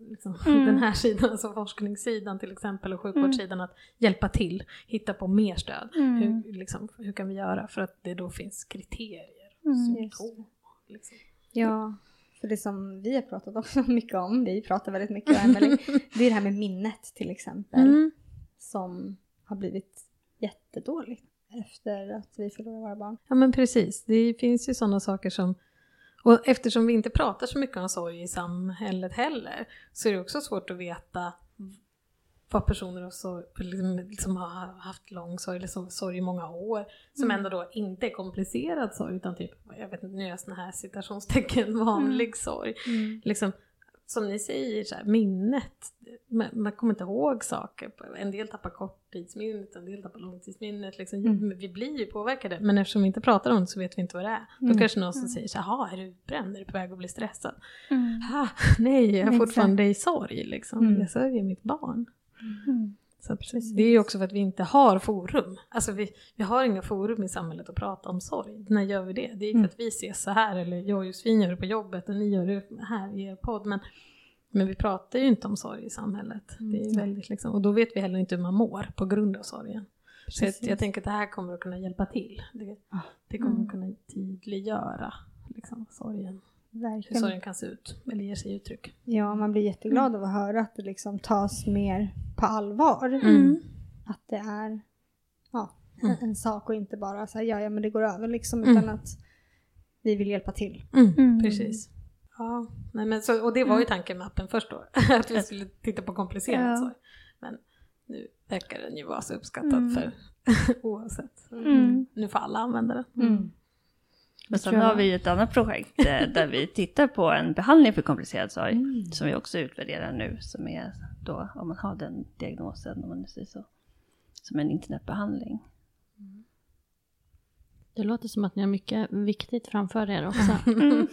Speaker 3: liksom, [LAUGHS] den här sidan, alltså forskningssidan till exempel och sjukvårdssidan att hjälpa till, hitta på mer stöd. Hur, liksom, hur kan vi göra för att det då finns kriterier, symptom. Liksom.
Speaker 5: Ja, för det som vi har pratat också [LAUGHS] mycket om, vi pratar väldigt mycket om Emelie, [LAUGHS] det är det här med minnet till exempel.
Speaker 3: Mm.
Speaker 5: Som har blivit jättedåligt efter att vi förlorade våra barn.
Speaker 3: Ja men precis, det finns ju sådana saker som och eftersom vi inte pratar så mycket om sorg i samhället heller så är det också svårt att veta vad personer har sorg, liksom, liksom har haft lång sorg eller sorg i många år som ändå då inte är komplicerad sorg utan typ, jag vet inte, nu gör jag såna här citationstecken, [LAUGHS] vanlig sorg. Liksom, som ni säger, så här, minnet. Man, man kommer inte ihåg saker. En del tappar korttidsminnet, en del tappar långtidsminnet. Liksom. Men Vi blir ju påverkade, men eftersom vi inte pratar om det så vet vi inte vad det är. Då kanske någon som säger så här, "Jaha, är du utbränd? Är du på väg att bli stressad? Ah, nej, jag är fortfarande i sorg. Liksom.
Speaker 5: Mm.
Speaker 3: Jag sörjer mitt barn. Så det är ju också för att vi inte har forum. Alltså vi, vi har inga forum i samhället att prata om sorg. När gör vi det? Det är för att vi ses så här, eller jag och Josefin gör det på jobbet och ni gör det här i er podd. Men, men vi pratar ju inte om sorg i samhället. Det är väldigt liksom, och då vet vi heller inte hur man mår på grund av sorgen. Så jag, jag tänker att det här kommer att kunna hjälpa till. Det, det kommer att kunna tydliggöra liksom, sorgen. Hur
Speaker 5: Verkligen.
Speaker 3: sorgen kan se ut, eller ge sig uttryck.
Speaker 5: Ja, man blir jätteglad av att höra att det liksom tas mer på allvar.
Speaker 3: Mm.
Speaker 5: Att det är ja, en, en sak och inte bara så här, ja, ja men det går över liksom,
Speaker 3: Mm.
Speaker 5: utan att vi vill hjälpa till.
Speaker 3: Mm, Precis. Ja, nej men så, och det var ju tanken med appen först då, [LAUGHS] att vi skulle titta på komplicerad
Speaker 4: Ja.
Speaker 3: sorg. Men nu verkar den ju vara så uppskattad för [LAUGHS] oavsett.
Speaker 4: Mm.
Speaker 3: Nu får alla använda den.
Speaker 4: Men sen har vi ju ett annat projekt eh, där vi tittar på en behandling för komplicerad sorg.
Speaker 5: Mm.
Speaker 4: Som vi också utvärderar nu. Som är då, om man har den diagnosen, om man nu säger så. Som en internetbehandling.
Speaker 2: Det låter som att ni har mycket viktigt framför er också. [LAUGHS]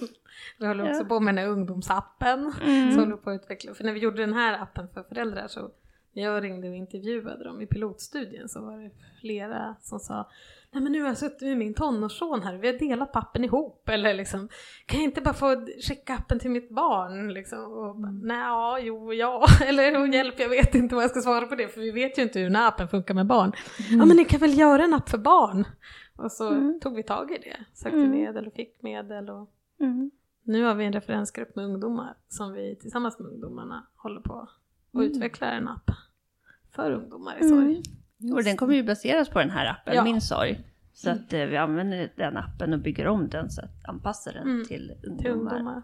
Speaker 3: Vi håller också på med den här ungdomsappen. Så håller vi på att utveckla. För när vi gjorde den här appen för föräldrar så När jag ringde och intervjuade dem i pilotstudien så var det flera som sa Nej men nu har jag suttit med min tonårsson här, vi har delat pappen ihop eller liksom Kan jag inte bara få skicka appen till mitt barn liksom? Och bara, Nej, ja, jo, ja, [LAUGHS] eller hjälp, jag vet inte vad jag ska svara på det för vi vet ju inte hur den här appen funkar med barn. Mm. Ja men ni kan väl göra en app för barn? Och så mm. tog vi tag i det, sökte mm. medel och fick medel och mm. nu har vi en referensgrupp med ungdomar som vi tillsammans med ungdomarna håller på och mm. utvecklar en app för ungdomar i sorg.
Speaker 4: Mm. Och den kommer ju baseras på den här appen, ja. Min sorg. Så mm. att eh, vi använder den appen och bygger om den så att anpassa den mm. till, ungdomar. till ungdomar.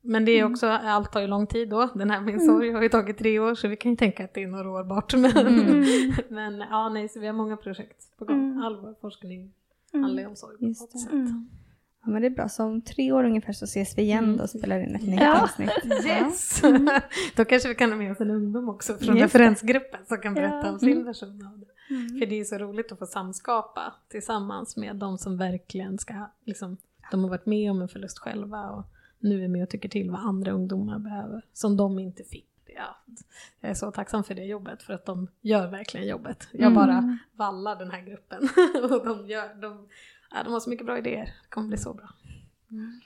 Speaker 3: Men det är mm. också, allt tar ju lång tid då. Den här Min sorg har ju tagit tre år så vi kan ju tänka att det är några år bort. Men, mm. [LAUGHS] men ja, nej, så vi har många projekt på gång. All vår forskning handlar ju om sorg på något sätt.
Speaker 5: Ja men det är bra, så om tre år ungefär så ses vi igen mm. och spelar in ett nytt ja. avsnitt. [LAUGHS]
Speaker 3: Yes! [LAUGHS] Då kanske vi kan ha med oss en ungdom också från Just referensgruppen som kan berätta ja. om sin mm. version av det. Mm. För det är så roligt att få samskapa tillsammans med de som verkligen ska, liksom, de har varit med om en förlust själva och nu är med och tycker till vad andra ungdomar behöver, som de inte fick. Ja, jag är så tacksam för det jobbet för att de gör verkligen jobbet. Jag mm. bara vallar den här gruppen [LAUGHS] och de, gör, de ja, de har så mycket bra idéer. Det kommer bli så bra. Mm.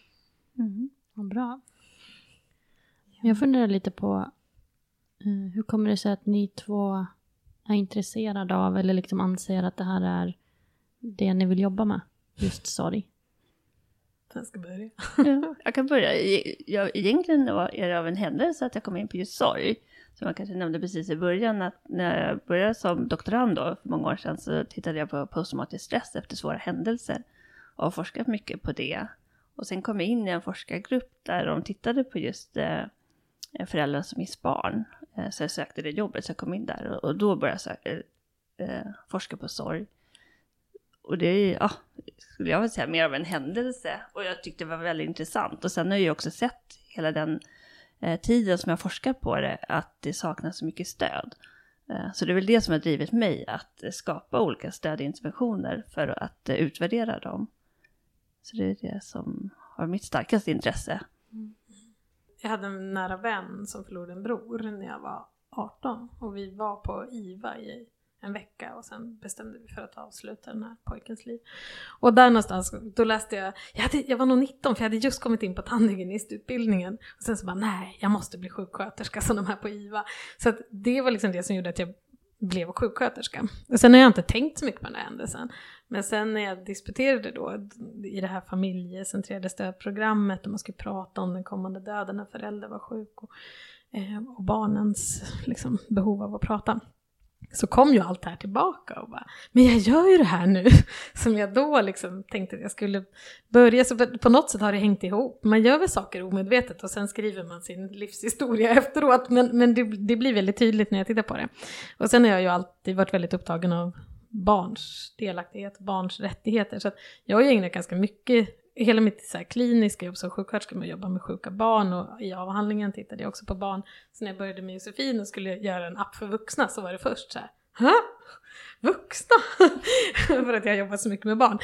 Speaker 2: Mm. Vad bra. Jag funderar lite på uh, hur kommer det sig att ni två är intresserade av eller liksom anser att det här är det ni vill jobba med? Just sorg.
Speaker 3: Jag ska börja.
Speaker 4: ja, jag kan börja. Jag, egentligen var det av en händelse att jag kom in på just sorg. Som jag kanske nämnde precis i början att när jag började som doktorand då, för många år sedan så tittade jag på posttraumatisk stress efter svåra händelser och har forskat mycket på det. Och sen kom jag in i en forskargrupp där de tittade på just eh, föräldrar som miss barn. Eh, så jag sökte det jobbet så jag kom in där och, och då började jag söka, eh, forska på sorg. Och det är, ja, skulle jag vilja säga, mer av en händelse. Och jag tyckte det var väldigt intressant. Och sen har jag ju också sett hela den Eh, tiden som jag forskat på det, att det saknas så mycket stöd. Eh, så det är väl det som har drivit mig att eh, skapa olika stödinterventioner för att utvärdera dem. Så det är det som har mitt starkaste intresse. Mm.
Speaker 3: Jag hade en nära vän som förlorade en bror när jag var 18 och vi var på IVA i en vecka och sen bestämde vi för att avsluta den här pojkens liv. Och där någonstans, då läste jag, jag, hade, jag var nog 19 för jag hade just kommit in på tandhygienistutbildningen och sen så bara nej, jag måste bli sjuksköterska som de här på IVA. Så att det var liksom det som gjorde att jag blev sjuksköterska. Och sen har jag inte tänkt så mycket på den här händelsen. Men sen när jag disputerade då i det här familjecentrerade stödprogrammet och man skulle prata om den kommande döden när föräldrar var sjuk och, eh, och barnens liksom, behov av att prata så kom ju allt det här tillbaka och bara, men jag gör ju det här nu. [LAUGHS] Som jag då liksom tänkte att jag skulle börja, så på något sätt har det hängt ihop. Man gör väl saker omedvetet och sen skriver man sin livshistoria [LAUGHS] efteråt. Men, men det, det blir väldigt tydligt när jag tittar på det. Och sen har jag ju alltid varit väldigt upptagen av barns delaktighet, barns rättigheter. Så att jag har ju ägnat ganska mycket hela mitt så här, kliniska jobb som sjuksköterska med att jobba med sjuka barn och i avhandlingen tittade jag också på barn. Så när jag började med Josefin och skulle göra en app för vuxna så var det först så här, Hä? Vuxna? [LAUGHS] för att jag har jobbat så mycket med barn.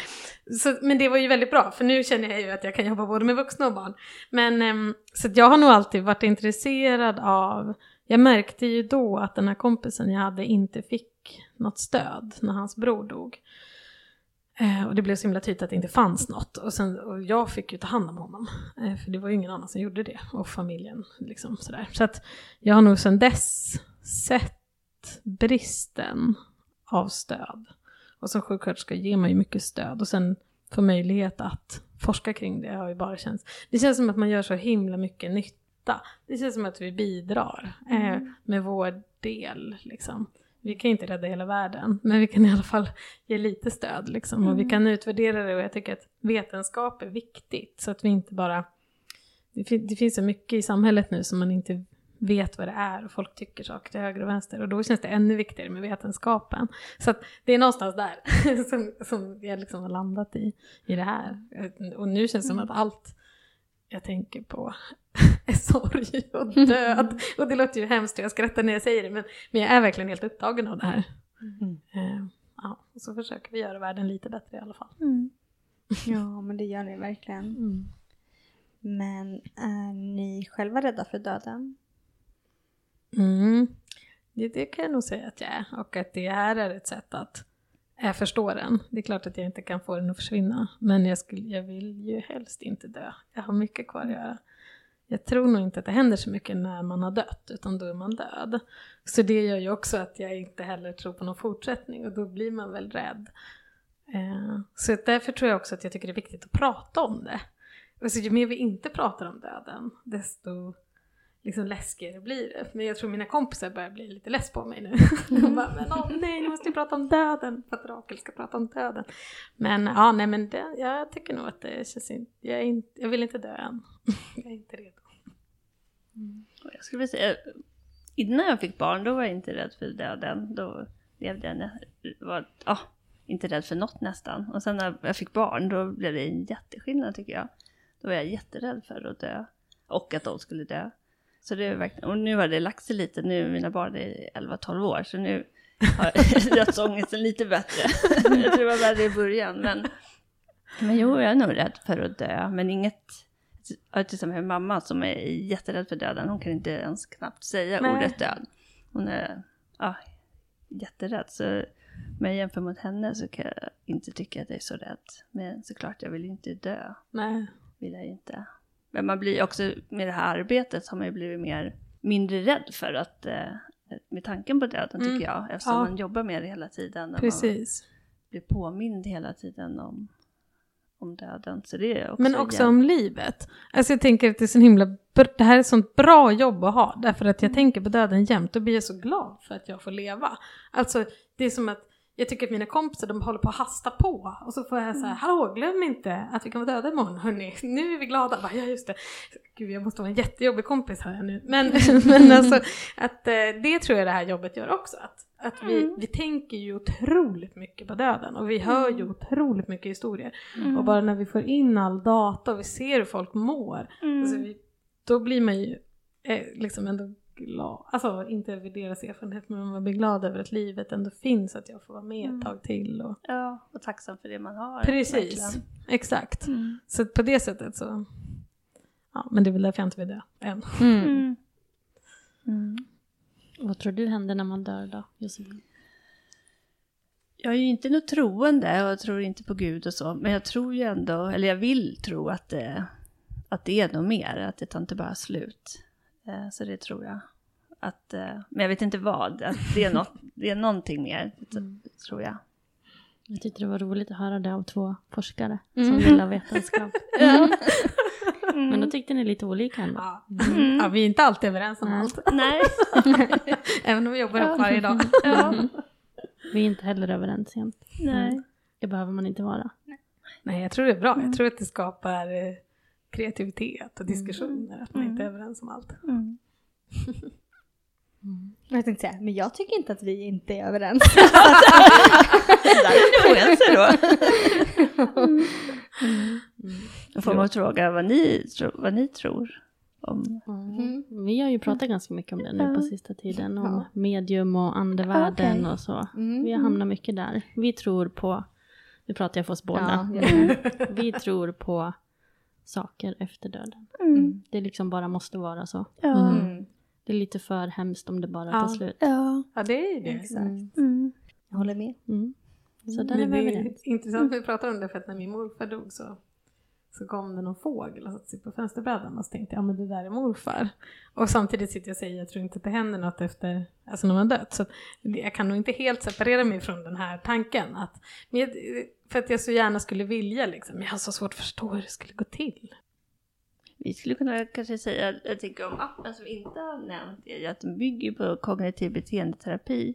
Speaker 3: Så, men det var ju väldigt bra, för nu känner jag ju att jag kan jobba både med vuxna och barn. Men ehm, så jag har nog alltid varit intresserad av, jag märkte ju då att den här kompisen jag hade inte fick något stöd när hans bror dog. Eh, och det blev så himla tydligt att det inte fanns något. Och, sen, och jag fick ju ta hand om honom. Eh, för det var ju ingen annan som gjorde det. Och familjen liksom sådär. Så att jag har nog sedan dess sett bristen av stöd. Och som sjuksköterska ger man ju mycket stöd. Och sen få möjlighet att forska kring det har ju bara känts... Det känns som att man gör så himla mycket nytta. Det känns som att vi bidrar eh, mm. med vår del liksom vi kan inte rädda hela världen, men vi kan i alla fall ge lite stöd liksom. Mm. Och vi mm. kan utvärdera det och jag tycker att vetenskap är viktigt så att vi inte bara... Det, fin det finns så mycket i samhället nu som man inte vet vad det är och folk tycker saker till höger och vänster och då känns det ännu viktigare med vetenskapen. Så att det är någonstans där [LAUGHS] som, som jag liksom har landat i, i det här. Och nu känns det som att allt jag tänker på [LAUGHS] är sorg och död. [LAUGHS] Och det låter ju hemskt och jag skrattar när jag säger det men, men jag är verkligen helt upptagen av det här. Mm. Uh, ja, och så försöker vi göra världen lite bättre i alla fall. Mm. [LAUGHS]
Speaker 5: Ja, men det gör ni verkligen. Mm. Men är ni själva rädda för döden?
Speaker 3: Mm. det, det kan jag nog säga att jag är. Och att det här är ett sätt att jag förstår den. Det är klart att jag inte kan få den att försvinna. Men jag, skulle, jag vill ju helst inte dö. Jag har mycket kvar att göra. Jag tror nog inte att det händer så mycket när man har dött, utan då är man död. Så det gör ju också att jag inte heller tror på någon fortsättning och då blir man väl rädd. Eh, så därför tror jag också att jag tycker det är viktigt att prata om det. Alltså, ju mer vi inte pratar om döden, desto liksom läskigare blir det. Men jag tror mina kompisar börjar bli lite less på mig nu. [LAUGHS] De bara, men åh nej, nu måste vi prata om döden för att Rakel ska prata om döden. Men ja, nej men det, jag tycker nog att det känns inte, jag, inte, jag vill inte dö än. [LAUGHS] jag är inte redo.
Speaker 4: Mm. Jag skulle vilja säga, innan jag fick barn då var jag inte rädd för döden. Då levde jag, var, ah, inte rädd för något nästan. Och sen när jag fick barn då blev det en jätteskillnad tycker jag. Då var jag jätterädd för att dö. Och att de skulle dö. Så det är verkligen, och nu har det lagt sig lite, nu mina barn är 11-12 år, så nu har [LAUGHS] dödsångesten lite bättre. [LAUGHS] jag tror det var värre i början, men, men jo, jag är nog rädd för att dö, men inget, till exempel mamma som är jätterädd för döden, hon kan inte ens knappt säga Nej. ordet död. Hon är ja, jätterädd, så men jämfört mot henne så kan jag inte tycka att jag är så rädd. Men såklart, jag vill ju inte dö.
Speaker 3: Nej.
Speaker 4: Vill jag inte. Men man blir också, med det här arbetet har man ju blivit mer, mindre rädd för att, eh, med tanken på döden mm. tycker jag. Eftersom ja. man jobbar med det hela tiden.
Speaker 3: Precis.
Speaker 4: Man blir påmind hela tiden om, om döden. Så det är också
Speaker 3: Men också igen. om livet. Alltså jag tänker att det är så himla, det här är ett sånt bra jobb att ha. Därför att jag mm. tänker på döden jämt. Då blir jag så glad för att jag får leva. Alltså det är som att jag tycker att mina kompisar de håller på att hasta på och så får jag säga mm. hallå glöm inte att vi kan vara döda imorgon hörni, nu är vi glada. Bara, ja just det, gud jag måste vara en jättejobbig kompis här nu. Men, [LAUGHS] men alltså att eh, det tror jag det här jobbet gör också. Att, att vi, mm. vi tänker ju otroligt mycket på döden och vi hör ju mm. otroligt mycket historier. Mm. Och bara när vi får in all data och vi ser hur folk mår, mm. alltså vi, då blir man ju eh, liksom ändå glad, alltså inte över deras erfarenhet men man blir glad över att livet ändå finns, att jag får vara med ett mm. tag till. Och...
Speaker 4: Ja, och tacksam för det man har.
Speaker 3: Precis, verkligen. exakt. Mm. Så på det sättet så, ja men det är väl därför jag inte vill dö än. Mm. mm.
Speaker 2: mm. Vad tror du händer när man dör då, Josefin?
Speaker 4: Jag är ju inte något troende och jag tror inte på Gud och så, men jag tror ju ändå, eller jag vill tro att det, att det är något mer, att det tar inte bara slut. Eh, så det tror jag. Att, eh, men jag vet inte vad, att det är, något, [LAUGHS] det är någonting mer, mm. tror jag.
Speaker 2: Jag tyckte det var roligt att höra det av två forskare mm. som vill ha vetenskap. [LAUGHS] Mm. Men då tyckte ni lite olika ändå.
Speaker 3: Ja. Mm. ja, vi är inte alltid överens om allt. [LAUGHS]
Speaker 4: Nej.
Speaker 3: Även om vi jobbar ihop varje dag.
Speaker 2: Vi är inte heller överens jämt. Nej. Det behöver man inte vara.
Speaker 3: Nej, jag tror det är bra. Jag mm. tror att det skapar eh, kreativitet och diskussioner, att man inte är överens om allt. Mm. [LAUGHS]
Speaker 5: Mm. Jag tänkte säga, men jag tycker inte att vi inte är överens. [LAUGHS]
Speaker 4: Där är ni oense då. mm. Då får man fråga vad ni, vad ni tror. Om.
Speaker 2: Mm. Vi har ju pratat ganska mycket om det nu på sista tiden, om ja. medium och andevärlden okay. och så. Mm. Vi har hamnat mycket där. Vi tror på, nu pratar jag för oss båda, ja, [LAUGHS] vi tror på saker efter döden. Mm. mm. Det liksom bara måste vara så. Ja. Mm. Det är lite för hemskt om det bara tar slut.
Speaker 3: Ja. ja, det är det.
Speaker 5: Exakt. Mm. mm. Jag håller med.
Speaker 2: Mm. Så där är vi
Speaker 3: överens. Intressant att vi pratar om det för att när min morfar dog så så kom det någon fågel och satte sig på fönsterbrädan och så tänkte jag, ja men det där är morfar. Och samtidigt sitter jag och säger, jag tror inte att det händer något efter, alltså när man dött. Så jag kan nog inte helt separera mig från den här tanken. Att, för att jag så gärna skulle vilja liksom, jag har så svårt att förstå hur det skulle gå till.
Speaker 4: Vi skulle kunna kanske säga, jag tänker om appen som vi inte har nämnt, är att den bygger på kognitiv beteendeterapi.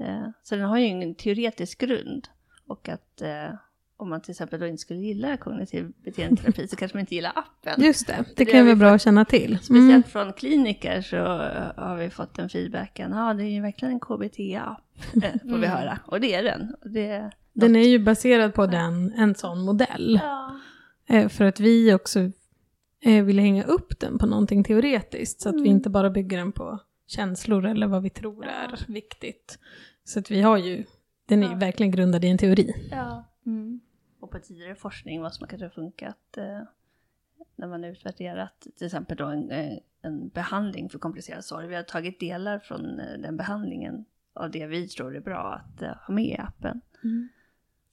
Speaker 4: Eh, så den har ju ingen teoretisk grund. Och att eh, om man till exempel då inte skulle gilla kognitiv beteendeterapi så kanske man inte gillar appen.
Speaker 3: Just det, det kan ju vara bra att känna till. Mm.
Speaker 4: Speciellt från kliniker så har vi fått den feedbacken, ja det är ju verkligen en KBT-app, eh, [LAUGHS] får vi mm. höra. Och det är den. Det
Speaker 3: den är ju baserad på den, en sån modell. Ja. Eh, för att vi också eh, vill hänga upp den på någonting teoretiskt, så att mm. vi inte bara bygger den på känslor eller vad vi tror är viktigt. Så att vi har ju, den är ju verkligen grundad i en teori.
Speaker 4: Ja. Mm och på tidigare forskning vad som kanske har funkat eh, när man utvärderat till exempel då en, eh, en behandling för komplicerad sorg. Vi har tagit delar från eh, den behandlingen av det vi tror är bra att ha med i appen.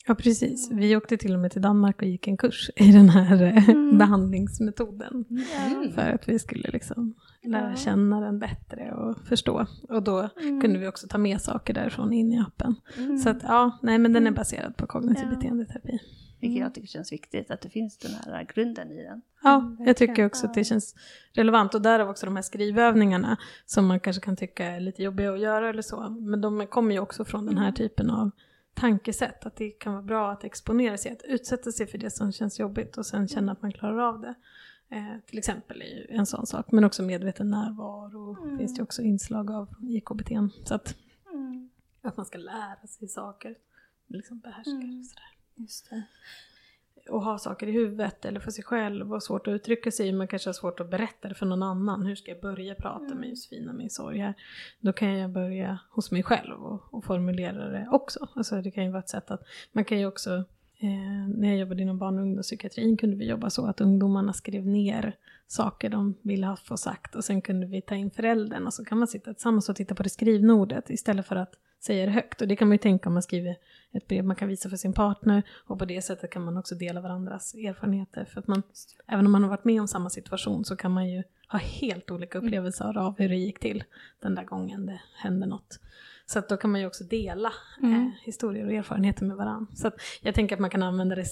Speaker 3: Ja, precis. Vi åkte till och med till Danmark och gick en kurs i den här
Speaker 4: Mm. [LAUGHS]
Speaker 3: behandlingsmetoden.
Speaker 5: Mm.
Speaker 3: För att vi skulle liksom lära känna den bättre och förstå. Och då
Speaker 4: Mm.
Speaker 3: kunde vi också ta med saker därifrån in i appen. Så att ja, nej men den är baserad på kognitiv
Speaker 4: Ja.
Speaker 3: beteendeterapi.
Speaker 4: Vilket jag tycker känns viktigt, att det finns den här grunden i den.
Speaker 3: Ja, jag tycker också att det känns relevant. Och därav också de här skrivövningarna som man kanske kan tycka är lite jobbiga att göra eller så. Men de kommer ju också från den här typen av tankesätt. Att det kan vara bra att exponera sig, att utsätta sig för det som känns jobbigt och sen känna att man klarar av det. Eh, till exempel är ju en sån sak. Men också medveten närvaro finns det också inslag av i KBT. Så att, att man ska lära sig saker, liksom behärska och sådär
Speaker 5: Just det.
Speaker 3: och ha saker i huvudet eller för sig själv och svårt att uttrycka sig man kanske har svårt att berätta det för någon annan. Hur ska jag börja prata med Josefin om min sorg här? Då kan jag börja hos mig själv och, och formulera det också. Alltså det kan ju vara ett sätt att, man kan ju också, eh, när jag jobbade inom barn och ungdomspsykiatrin kunde vi jobba så att ungdomarna skrev ner saker de ville ha få sagt och sen kunde vi ta in föräldern och så kan man sitta tillsammans och titta på det skrivna ordet istället för att säga det högt. Och det kan man ju tänka om man skriver ett brev man kan visa för sin partner och på det sättet kan man också dela varandras erfarenheter. För att man, även om man har varit med om samma situation så kan man ju ha helt olika upplevelser av hur det gick till den där gången det hände något. Så att då kan man ju också dela eh, historier och erfarenheter med varandra. Så att jag tänker att man kan använda det,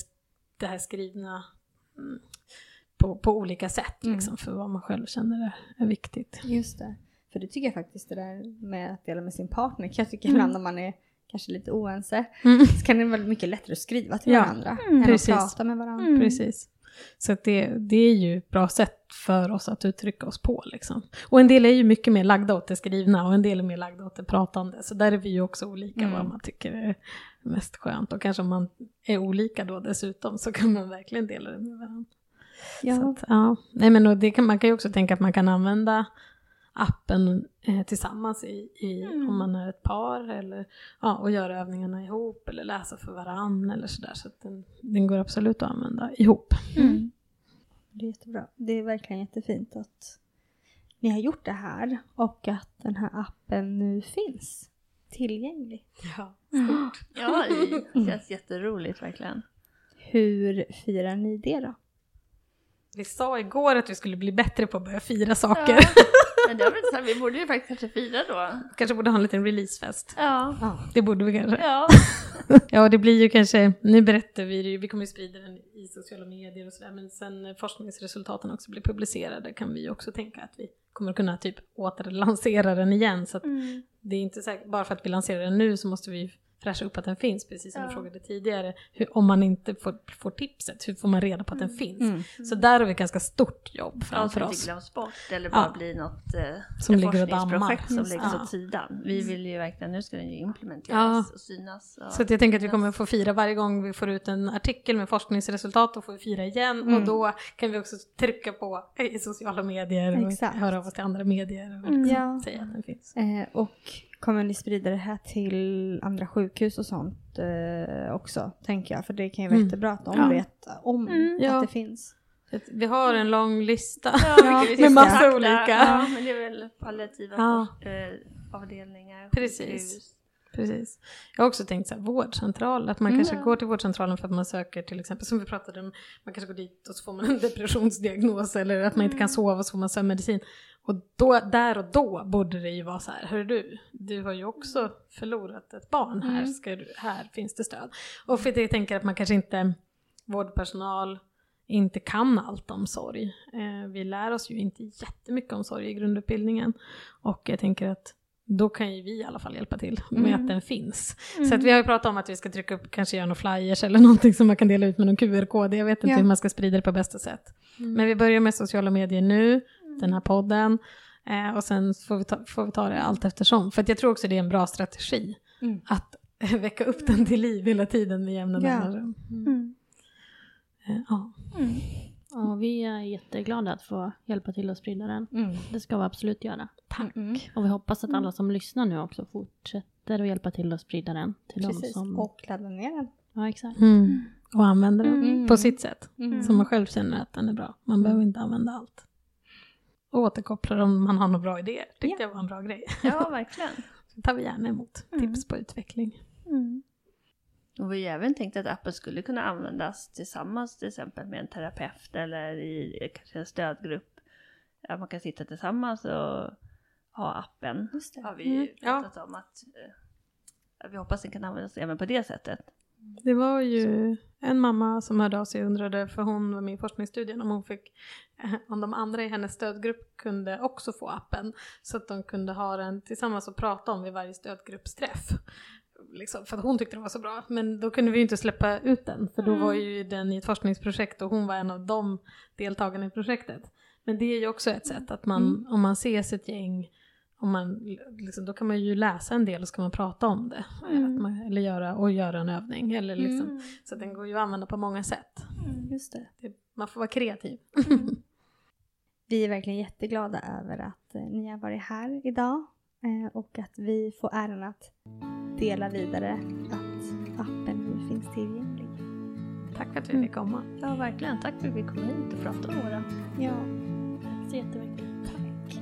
Speaker 3: det här skrivna mm, på, på olika sätt liksom, för vad man själv känner är, är viktigt.
Speaker 5: Just det. För det tycker jag faktiskt det där med att dela med sin partner. kan Jag tycker ibland om man är kanske lite oense [LAUGHS] så kan det vara mycket lättare att skriva till
Speaker 3: Ja.
Speaker 5: varandra än
Speaker 3: Precis.
Speaker 5: att prata med varandra.
Speaker 3: Precis. Så det, det är ju ett bra sätt för oss att uttrycka oss på. Liksom. Och en del är ju mycket mer lagda åt det skrivna och en del är mer lagda åt det pratande. Så där är vi ju också olika vad man tycker är mest skönt. Och kanske om man är olika då dessutom så kan man verkligen dela det med varandra. Så
Speaker 5: Ja.
Speaker 3: att, ja. Nej, men det kan, man kan ju också tänka att man kan använda appen eh, tillsammans i, i, om man är ett par eller ja, och göra övningarna ihop eller läsa för varann eller sådär. Så att den, den går absolut att använda ihop.
Speaker 5: Det är jättebra. Det är verkligen jättefint att ni har gjort det här och att den här appen nu finns tillgänglig.
Speaker 3: Ja.
Speaker 4: Ja, det [LAUGHS] känns jätteroligt verkligen.
Speaker 5: Hur firar ni det då?
Speaker 3: Vi sa igår att vi skulle bli bättre på att börja fira saker. [LAUGHS]
Speaker 4: Men det här, vi borde ju faktiskt kanske fira då.
Speaker 3: kanske borde ha en liten releasefest.
Speaker 4: Ja.
Speaker 3: Det borde vi kanske.
Speaker 4: Ja. [LAUGHS]
Speaker 3: Ja, det blir ju kanske, nu berättar vi det ju, vi kommer ju sprida den i sociala medier och sådär, men sen när forskningsresultaten också blir publicerade kan vi ju också tänka att vi kommer kunna typ återlansera den igen. Så att det är inte säkert, bara för att vi lanserar den nu så måste vi fräscha upp att den finns, precis som du frågade tidigare. Hur, om man inte får, får tipset, hur får man reda på att den finns? Så där har vi ett ganska stort jobb
Speaker 4: Ja,
Speaker 3: framför
Speaker 4: det
Speaker 3: oss.
Speaker 4: inte glöms bort eller bara
Speaker 3: Ja.
Speaker 4: blir något eh,
Speaker 3: Som ligger och dammar.
Speaker 4: som läggs
Speaker 3: Ja.
Speaker 4: åt sidan. Vi vill ju verkligen, nu ska den ju implementeras
Speaker 3: Ja.
Speaker 4: och synas. Och
Speaker 3: Så att jag tänker att vi kommer få fira varje gång vi får ut en artikel med forskningsresultat, då får vi fira igen och då kan vi också trycka på i sociala medier och
Speaker 5: Exakt.
Speaker 3: höra av oss till andra medier och
Speaker 5: Ja.
Speaker 3: säga att den finns.
Speaker 5: Eh, och kommer ni sprida det här till andra sjukhus och sånt eh, också, tänker jag? För det kan ju vara
Speaker 3: Mm.
Speaker 5: jättebra att de
Speaker 3: Ja.
Speaker 5: vet om
Speaker 3: Ja.
Speaker 5: att det finns.
Speaker 3: Vi har en lång lista.
Speaker 4: Ja,
Speaker 3: med massa olika.
Speaker 4: Ja, men det är väl palliativa
Speaker 3: Ja.
Speaker 4: avdelningar,
Speaker 3: Precis.
Speaker 4: sjukhus.
Speaker 3: Precis. Jag har också tänkt så här, vårdcentral, att man kanske
Speaker 4: Mm.
Speaker 3: går till vårdcentralen för att man söker till exempel, som vi pratade om, man kanske går dit och så får man en [LAUGHS] depressionsdiagnos eller att man inte kan
Speaker 4: Mm.
Speaker 3: sova och så får man sömnmedicin. Och då, där och då borde det ju vara så här, hör du, du har ju också förlorat ett barn här,
Speaker 4: Mm.
Speaker 3: ska du, här finns det stöd. Och för det jag tänker att man kanske inte, vårdpersonal, inte kan allt om sorg. Eh, vi lär oss ju inte jättemycket om sorg i grundutbildningen. Och jag tänker att då kan ju vi i alla fall hjälpa till med att den finns. Så att vi har ju pratat om att vi ska trycka upp, kanske göra några flyers eller någonting som man kan dela ut med någon QR-kod. Jag vet inte
Speaker 5: Ja.
Speaker 3: hur man ska sprida det på bästa sätt. Men vi börjar med sociala medier nu, den här podden. Eh, och sen får vi, ta, får vi ta det allt eftersom. För jag tror också det är en bra strategi.
Speaker 5: Mm.
Speaker 3: Att [LAUGHS] väcka upp den till liv hela tiden med jämna
Speaker 5: Ja.
Speaker 3: mellanrum.
Speaker 4: Mm.
Speaker 3: Eh, ja.
Speaker 2: Ja, vi är jätteglada att få hjälpa till att sprida den.
Speaker 5: Mm.
Speaker 2: Det ska vi absolut göra.
Speaker 3: Tack.
Speaker 5: Mm.
Speaker 2: Och vi hoppas att alla som lyssnar nu också fortsätter att hjälpa till att sprida den. Till
Speaker 5: Precis,
Speaker 2: som...
Speaker 5: och ladda ner den.
Speaker 2: Ja, exakt.
Speaker 3: Mm. Och använda den
Speaker 5: Mm.
Speaker 3: på sitt sätt.
Speaker 5: Mm.
Speaker 3: Så man själv känner att den är bra. Man behöver inte använda allt. återkopplar om man har några bra idéer. Tyckte jag var en bra grej.
Speaker 4: Ja, [LAUGHS] verkligen.
Speaker 3: Så tar vi gärna emot
Speaker 4: Mm.
Speaker 3: tips på utveckling.
Speaker 4: Och vi har även tänkt att appen skulle kunna användas tillsammans till exempel med en terapeut eller i kanske en stödgrupp. Att man kan sitta tillsammans och ha appen.
Speaker 5: Just det.
Speaker 4: Har vi
Speaker 3: Mm,
Speaker 4: ju
Speaker 3: ja.
Speaker 4: pratat om att, eh, att vi hoppas den kan användas även på det sättet.
Speaker 3: Det var ju en mamma som hörde av sig och undrade, för hon var med i forskningsstudien, om hon fick, [LAUGHS] om de andra i hennes stödgrupp kunde också få appen. Så att de kunde ha den tillsammans och prata om vid varje stödgruppsträff. Liksom, för att hon tyckte det var så bra. Men då kunde vi ju inte släppa ut den, för då var ju den i ett forskningsprojekt och hon var en av de deltagarna i projektet. Men det är ju också ett sätt att man, om man ses ett gäng, om man, liksom, då kan man ju läsa en del och så kan man prata om det. Att man, eller göra, och göra en övning. Eller liksom, Så den går ju att använda på många sätt.
Speaker 5: Just det.
Speaker 3: Det, man får vara kreativ. [LAUGHS]
Speaker 5: Vi är verkligen jätteglada över att eh, ni har varit här idag och att vi får äran att dela vidare att appen nu finns tillgänglig.
Speaker 3: Tack för att vi fick komma.
Speaker 4: Ja, verkligen. Tack för att vi kom hit och pratade om våra.
Speaker 5: Ja,
Speaker 2: Tack så jättemycket. Tack.